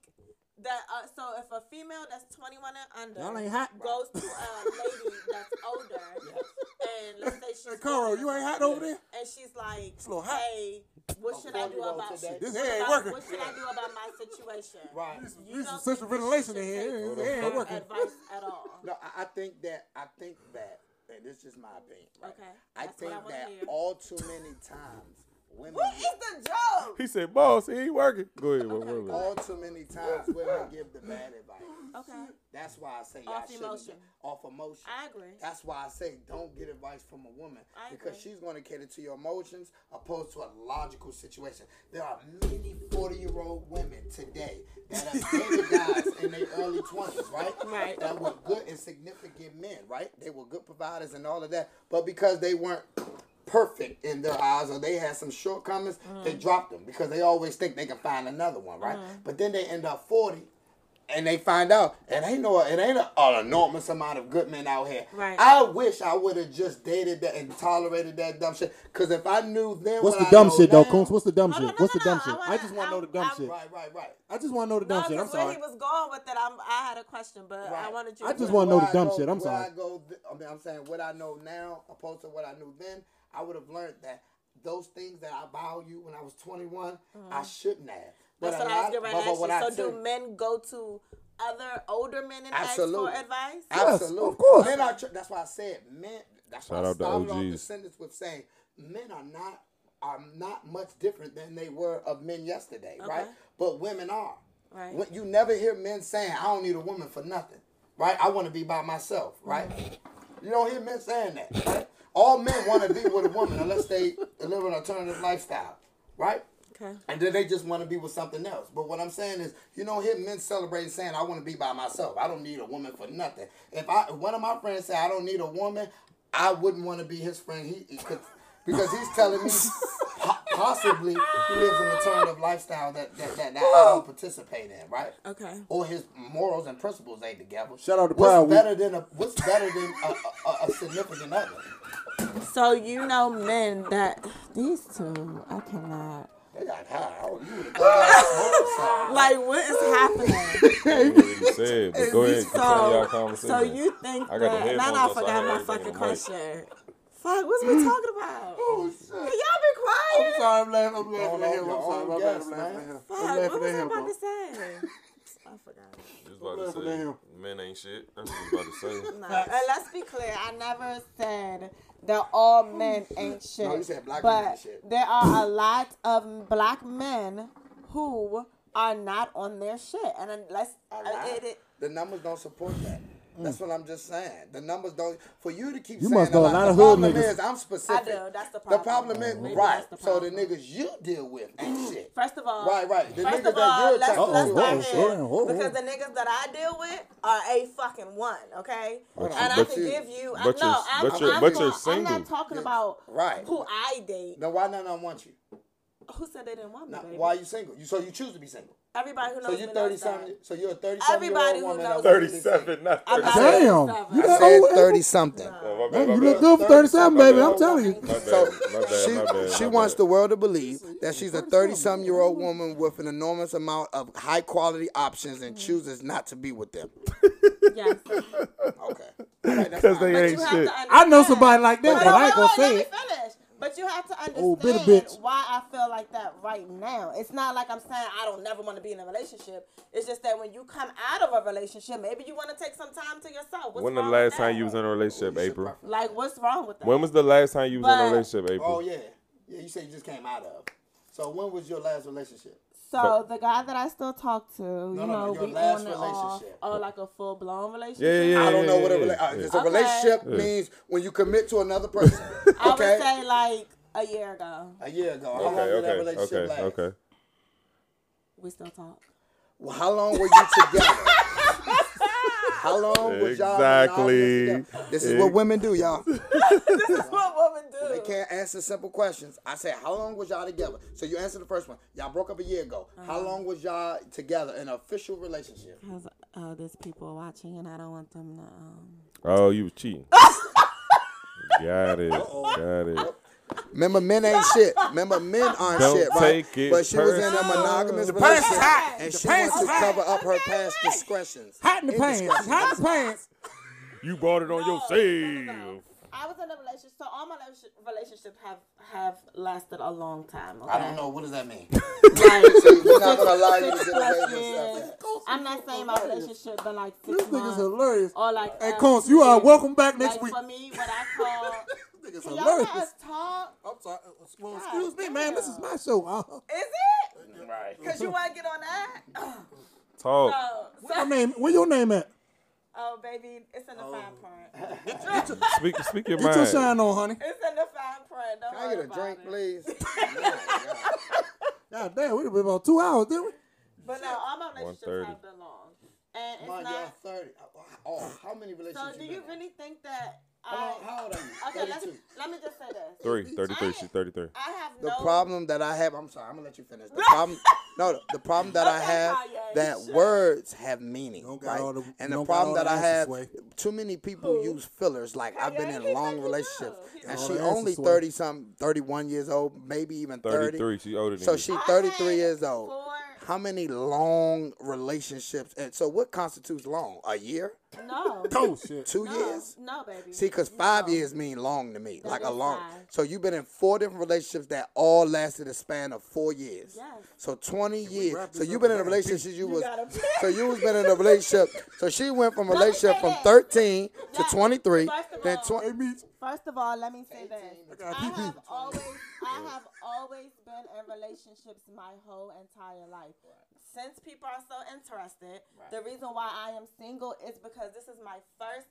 that uh, so if a female that's 21 and under Y'all ain't hot. goes to a lady that's older and let's say she's Hey, Carl, you ain't hot something, over there? and she's like, a little hot. hey, what should I do about today. This what hair ain't working. What should I do about my situation? Right. You There's don't some central ventilation in here. take This hair ain't working. Advice at all? No, I, I think that I think that, and this is just my opinion. Right? Okay, I that's what think I wanna that hear. all too many times women What is the joke? He said, "Boss, he ain't working." Go ahead. what- what- what? all too many times women give the bad advice. Okay, That's why I say y'all Off shouldn't emotion. off emotion. I agree. That's why I say don't get advice from a woman I because agree. she's going to cater to your emotions opposed to a logical situation. There are many 40 year old women today that have dated guys in their early 20s, right? Right. That were good and significant men, right? They were good providers and all of that. But because they weren't perfect in their eyes or they had some shortcomings, they mm. drop them because they always think they can find another one, right? Mm. But then they end up 40 and they find out it ain't no it ain't a, an enormous amount of good men out here. Right. I wish I would have just dated that and tolerated that dumb shit. Cause if I knew then What's what the I dumb know shit though, now- Coons? What's the dumb Oh, shit? no, What's the dumb no. shit? I I wanna- just want to know the dumb I'm- shit. Right, right, right. I just want to know the dumb No, shit. I'm 'cause where sorry. he was going with it, I'm, I had a question, but I wanted you. I just wanna know the dumb go- shit. I'm sorry. I go, I mean, I'm saying what I know now, opposed to what I knew then. I would have learned that those things that I value when I was 21, I mm-hmm. shouldn't have. But That's what I was getting ready but- to but ask you. So, do tell- men go to other older men and Absolutely. ask for advice? Absolutely. of course. Men are, tr- that's why I said men. That's why Shout I out to started off the sentence with saying men are not are not much different than they were of men yesterday, right? But women are. Right. When- You never hear men saying, "I don't need a woman for nothing," right? I want to be by myself, right? Mm-hmm. You don't hear men saying that, right? All men want to be with a woman unless they live an alternative lifestyle, right? Okay. And then they just want to be with something else. But what I'm saying is, you don't hear men celebrating saying, I want to be by myself. I don't need a woman for nothing. If I if one of my friends say I don't need a woman, I wouldn't want to be his friend. He, he could, because he's telling me possibly he lives an alternative lifestyle that, that, that, that I don't participate in, right? Okay. Or his morals and principles ain't together. Shout out to what's Proud better than a what's better than a, a, a significant other? So you know men that these two, I cannot. They got high. You would have thought Like what is happening? I don't know what he said, but go ahead, continue your So, conversation. so you think I got the that? headphones Now I on, so I forgot my fucking in the mic. question. Fuck, what's we talking about? Oh, shit. Can y'all be quiet? I'm sorry, I'm laughing. I'm laughing at on him. I'm sorry, own my. I'm laughing at him. Fuck, I'm what was at I about to say? I forgot. Just about to say, men ain't shit. That's what you about to say. No, and let's be clear. I never said that all men ain't shit. No, you said black but men ain't shit. there are a lot of black men who are not on their shit, and then let's. A uh, it- it- The numbers don't support that. That's what I'm just saying. The numbers don't. For you to keep You saying must a know a lot, lot the of hood problem niggas. is I'm specific. I do. That's the problem. The problem. problem is Maybe right. that's the So the niggas you deal with ain't mm-hmm. shit. First of all, Right, right. The first niggas of that you're let's, let's to. start here uh-oh, uh-oh. because the niggas that I deal with are a fucking one, okay? But and you- I but can you- give you. but no, you're- I'm, but you're- I'm, but talk- you're I'm single. not talking about Right. who I date. Then why none of them want you? Who said they didn't want me, Now, why are you single? You so you choose to be single. Everybody who knows So you're knows thirty something. So you're a thirty something year Everybody old who knows that wants to be single. 37, not I'm 30. not Damn. You I that said old? Eh? thirty something. Oh, Man, you look good for 37, baby. I'm telling you. My bad, So my bad, she my bad, she my wants bad. the world to believe that she's a thirty some year old woman with an enormous amount of high quality options and mm-hmm. chooses not to be with them. Yes. Okay. All right, that's Because fine. they But ain't shit. I know somebody like that, Hold but I ain't gonna on, say it. Me finish. But you have to Oh, understand bitter bitch. why I feel like that right now. It's not like I'm saying I don't never want to be in a relationship. It's just that when you come out of a relationship, maybe you want to take some time to yourself. What's When the last time that? you was in a relationship, April? Like, what's wrong with that? When was the last time you was in a relationship, April? Oh yeah, yeah. You said you just came out of. So when was your last relationship? So the guy that I still talk to, you no, no, know, your we last on and off. relationship. Oh, like a full blown relationship. Yeah, yeah, yeah. I don't know what a, yeah, rela- uh, yeah. it's a Okay. relationship Yeah. means when you commit to another person. I would say like a year ago. a year ago. How long Okay, did that okay, relationship okay, last? okay. We still talk. Well, how long were you together? How long was y'all Exactly. monogamous together? This is what women do, y'all. this is what women do. They can't answer simple questions. I said, how long was y'all together? So you answer the first one. Y'all broke up a year ago. How Uh-huh. long was y'all together in an official relationship? Because uh, there's people watching, and I don't want them to. Um... Oh, you was cheating. Got it. Got it. Remember, men ain't shit. Remember, men aren't Don't shit, right? take it but she was in a monogamous The pants relationship, hot. and The she pants wants to hot. cover up her past discretions. Hot in the pants. Hot in the pants. You bought it on No, yourself. no, no, no. I was in a relationship, so all my relationships have have lasted a long time. Okay? I don't know. What does that mean? Like, We're not going to allow you to get away with stuff. I'm not saying my relationship been like six This nigga's months hilarious. or like. Hey, uh, Combs, you are welcome back next like, week. For me, what I call. This nigga's Can y'all let us talk? I'm sorry. Well, excuse me, man. This is my show. Uh, Is it? Right. Cause you want to get on that? Talk. So, my so, name. Where your name at? oh baby, it's in the fine print. Speak, speak your Get your mind. shine on, honey. It's in the fine print. Don't Can I worry get a drink, it. please? My God. God damn, we been about two hours, didn't we? But no, all my relationships 130. have been long, and it's Mind not. y'all 30. Oh, how many relationships So, do you you been in? really think that I, How old are you? okay, let's, 32. let me just say this. Three, 33, I- she's 33. I have The no problem that I have, I'm sorry, I'm gonna let you finish. The problem, no, the problem that I have Kanye, that sure. words have meaning, Don't right? the- and the problem all that I answers, have, too many people Who? use fillers. Like I've been in he long think relationships, and she only thirty something, thirty one years old, maybe even thirty. 33, she's older than So you. she 33 years old. four- How many long relationships? And so, what constitutes long? A year? No. Oh shit. Two no, years? No, baby. See, because five No. years mean long to me, That like a long. five. So you've been in four different relationships that all lasted a span of four years. Yes. So twenty years. So you've been in a relationship. You, was. So you was been in a relationship. So she went from a relationship from this. thirteen to twenty three. First of Then all- twenty. First of all, let me say this. I have always, I have always been in relationships my whole entire life. Since people are so interested, the reason why I am single is because this is my first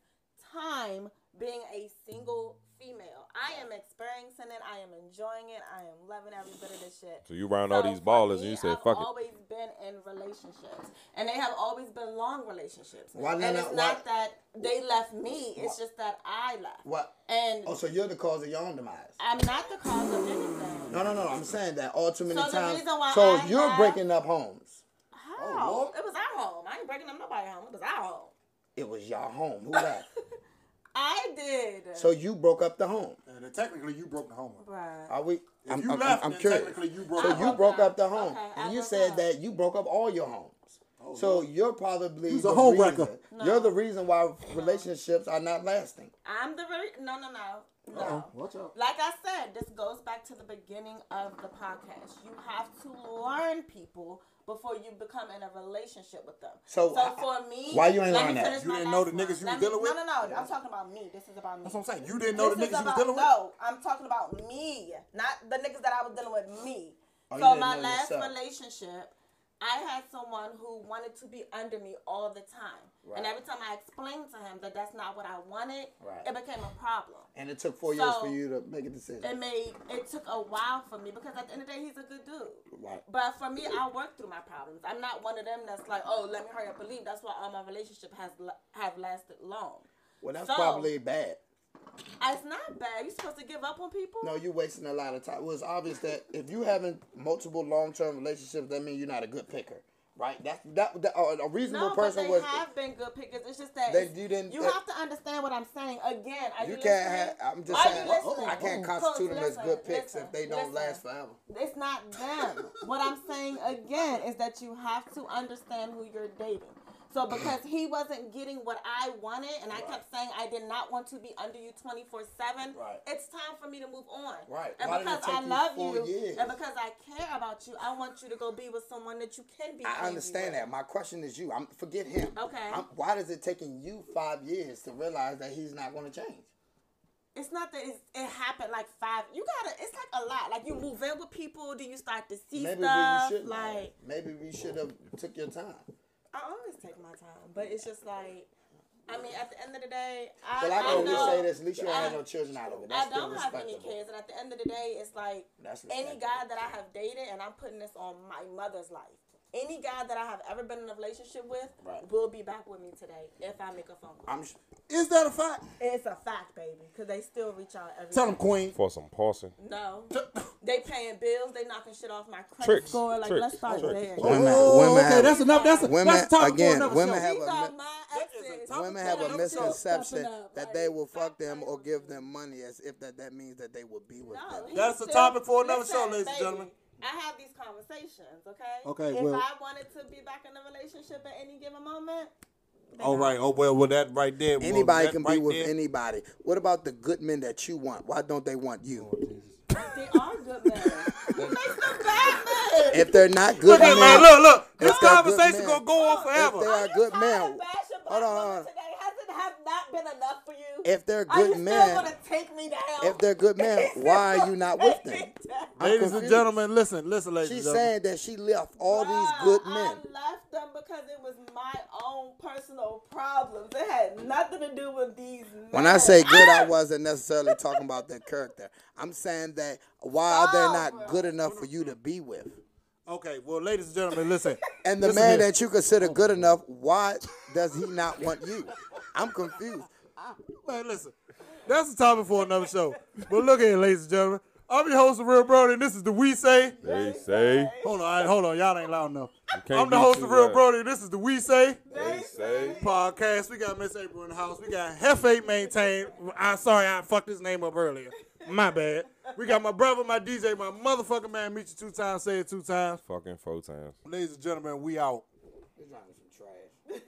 time being a single female. I am experiencing it. I am enjoying it. I am loving every bit of this shit. So you round all these for ballers me, and you said, I've fuck it. always been in relationships, and they have always been long relationships. Why and not- it's why- not that they left me; it's just that I left. What? And Oh, so you're the cause of your own demise. I'm not the cause of anything. No, no, no. I'm saying that all too many So the times. reason why so I you're have- breaking up homes. How? Lord. it was our home. I ain't breaking up nobody's home. It was our home. It was your home. Who left? I did. so you broke up the home. And then technically, you broke the home up. Bruh. Are we? I'm, you I'm, left, I'm then curious. technically you broke so up. you broke broke up. up the home, Okay, I and you said up. that you broke up all your homes. Oh, so you're probably You's a the home reason, wrecker. You're the reason why relationships are not lasting. I'm the very no no no no. Uh-oh, watch out. Like I said, this goes back to the beginning of the podcast. You have to learn people before you become in a relationship with them. So, so for me, why you ain't let learn me that? You didn't know the niggas you was dealing with? No, no, no. I'm talking about me. This is about me. That's what I'm saying. You didn't know the This niggas is you was about- dealing with. No, I'm talking about me, not the niggas that I was dealing with. Me. Oh, so my last yourself. relationship, I had someone who wanted to be under me all the time, and every time I explained to him that that's not what I wanted, Right. it became a problem. And it took four years for you to make a decision. It made it took a while for me because at the end of the day, he's a good dude. Right. But for me, I work through my problems. I'm not one of them that's like, oh, let me hurry up and leave. That's why all my relationship has have lasted long. Well, that's So- probably bad. It's not bad. You supposed to give up on people? No, you're wasting a lot of time. Well, it's obvious that if you having multiple long-term relationships, that means you're not a good picker, right? That's that, that uh, a reasonable No, person but they was. have been good pickers. It's just that They- you didn't- You that- have to understand what I'm saying. Again, you, You can't listening? have. I'm just Are saying. I can't constitute them as good picks listen, if they don't listen. last forever. It's not them. what I'm saying again is that you have to understand who you're dating. So because he wasn't getting what I wanted, and I kept saying I did not want to be under you 24 seven, Right. it's time for me to move on. Right. And Why because I love four you, years? and because I care about you, I want you to go be with someone that you can be. I understand that. My question is you. I'm forget him. Okay. I'm, why does it taking you five years to realize that he's not going to change? It's not that it's, it happened like five. You gotta. It's like a lot. Like you move in with people, then you start to see Maybe stuff. we should. like maybe we should have took your time. I always take my time, but it's just like. I mean, at the end of the day, I, But I can I say this: at least you don't I- have no children out of it. I That's still don't have any kids, and at the end of the day, it's like any guy that I have dated, and I'm putting this on my mother's life. Any guy that I have ever been in a relationship with Right. will be back with me today if I make a phone call. I'm. sh- Is that a fact? it's a fact, baby, because they still reach out every Tell day. him, Queen. For some pausing. No, they paying bills. They knocking shit off my credit Tricks, score. Like tricks, let's start tricks. there. Women- oh, women okay, have- that's enough. That's a, women that's a topic again. for another Women show. have These a are my a exes. Women have a misconception up, that like, they will fuck them or give them money as if that, that means that they will be with No, them. That's a still- topic for another listen, show, ladies and gentlemen. I have these conversations, okay? Okay, If well- I wanted to be back in a relationship at any given moment, then All I- right. Oh well, well that right there. Anybody that can be right with there- anybody. What about the good men that you want? Why don't they want you? They are good men. Who makes them bad men? If they're not good Look at men, man. Look, look. This If they're good conversation men- gonna go on if forever. they are you good men, of bashing black hold on, hold on. Today? Has it have not been enough for you? If they're are you good still men, gonna take me down? if they're good men, why are you not with them? Ladies and gentlemen, listen, listen, ladies She's and gentlemen. saying that she left all these good men. I left them because it was my own personal problems. It had nothing to do with these men. When I say good, I wasn't necessarily talking about their character. I'm saying that why are they not good enough for you to be with? Okay, well, ladies and gentlemen, listen. And the Listen man here. that you consider good enough, why does he not want you? I'm confused. Man, listen. That's the topic for another show. But look here, ladies and gentlemen. I'm your host, the Real Brody, and this is the We Say. They say. Hold on, I- hold on, y'all ain't loud enough. I'm the host of Real loud. Brody, and this is the We Say They say. podcast. We got Miss April in the house. We got Hefe maintained. I'm sorry, I fucked his name up earlier. My bad. We got my brother, my DJ, my motherfucking man. Meech two times, say it two times. Fucking four times. Ladies and gentlemen, we out. This is some trash.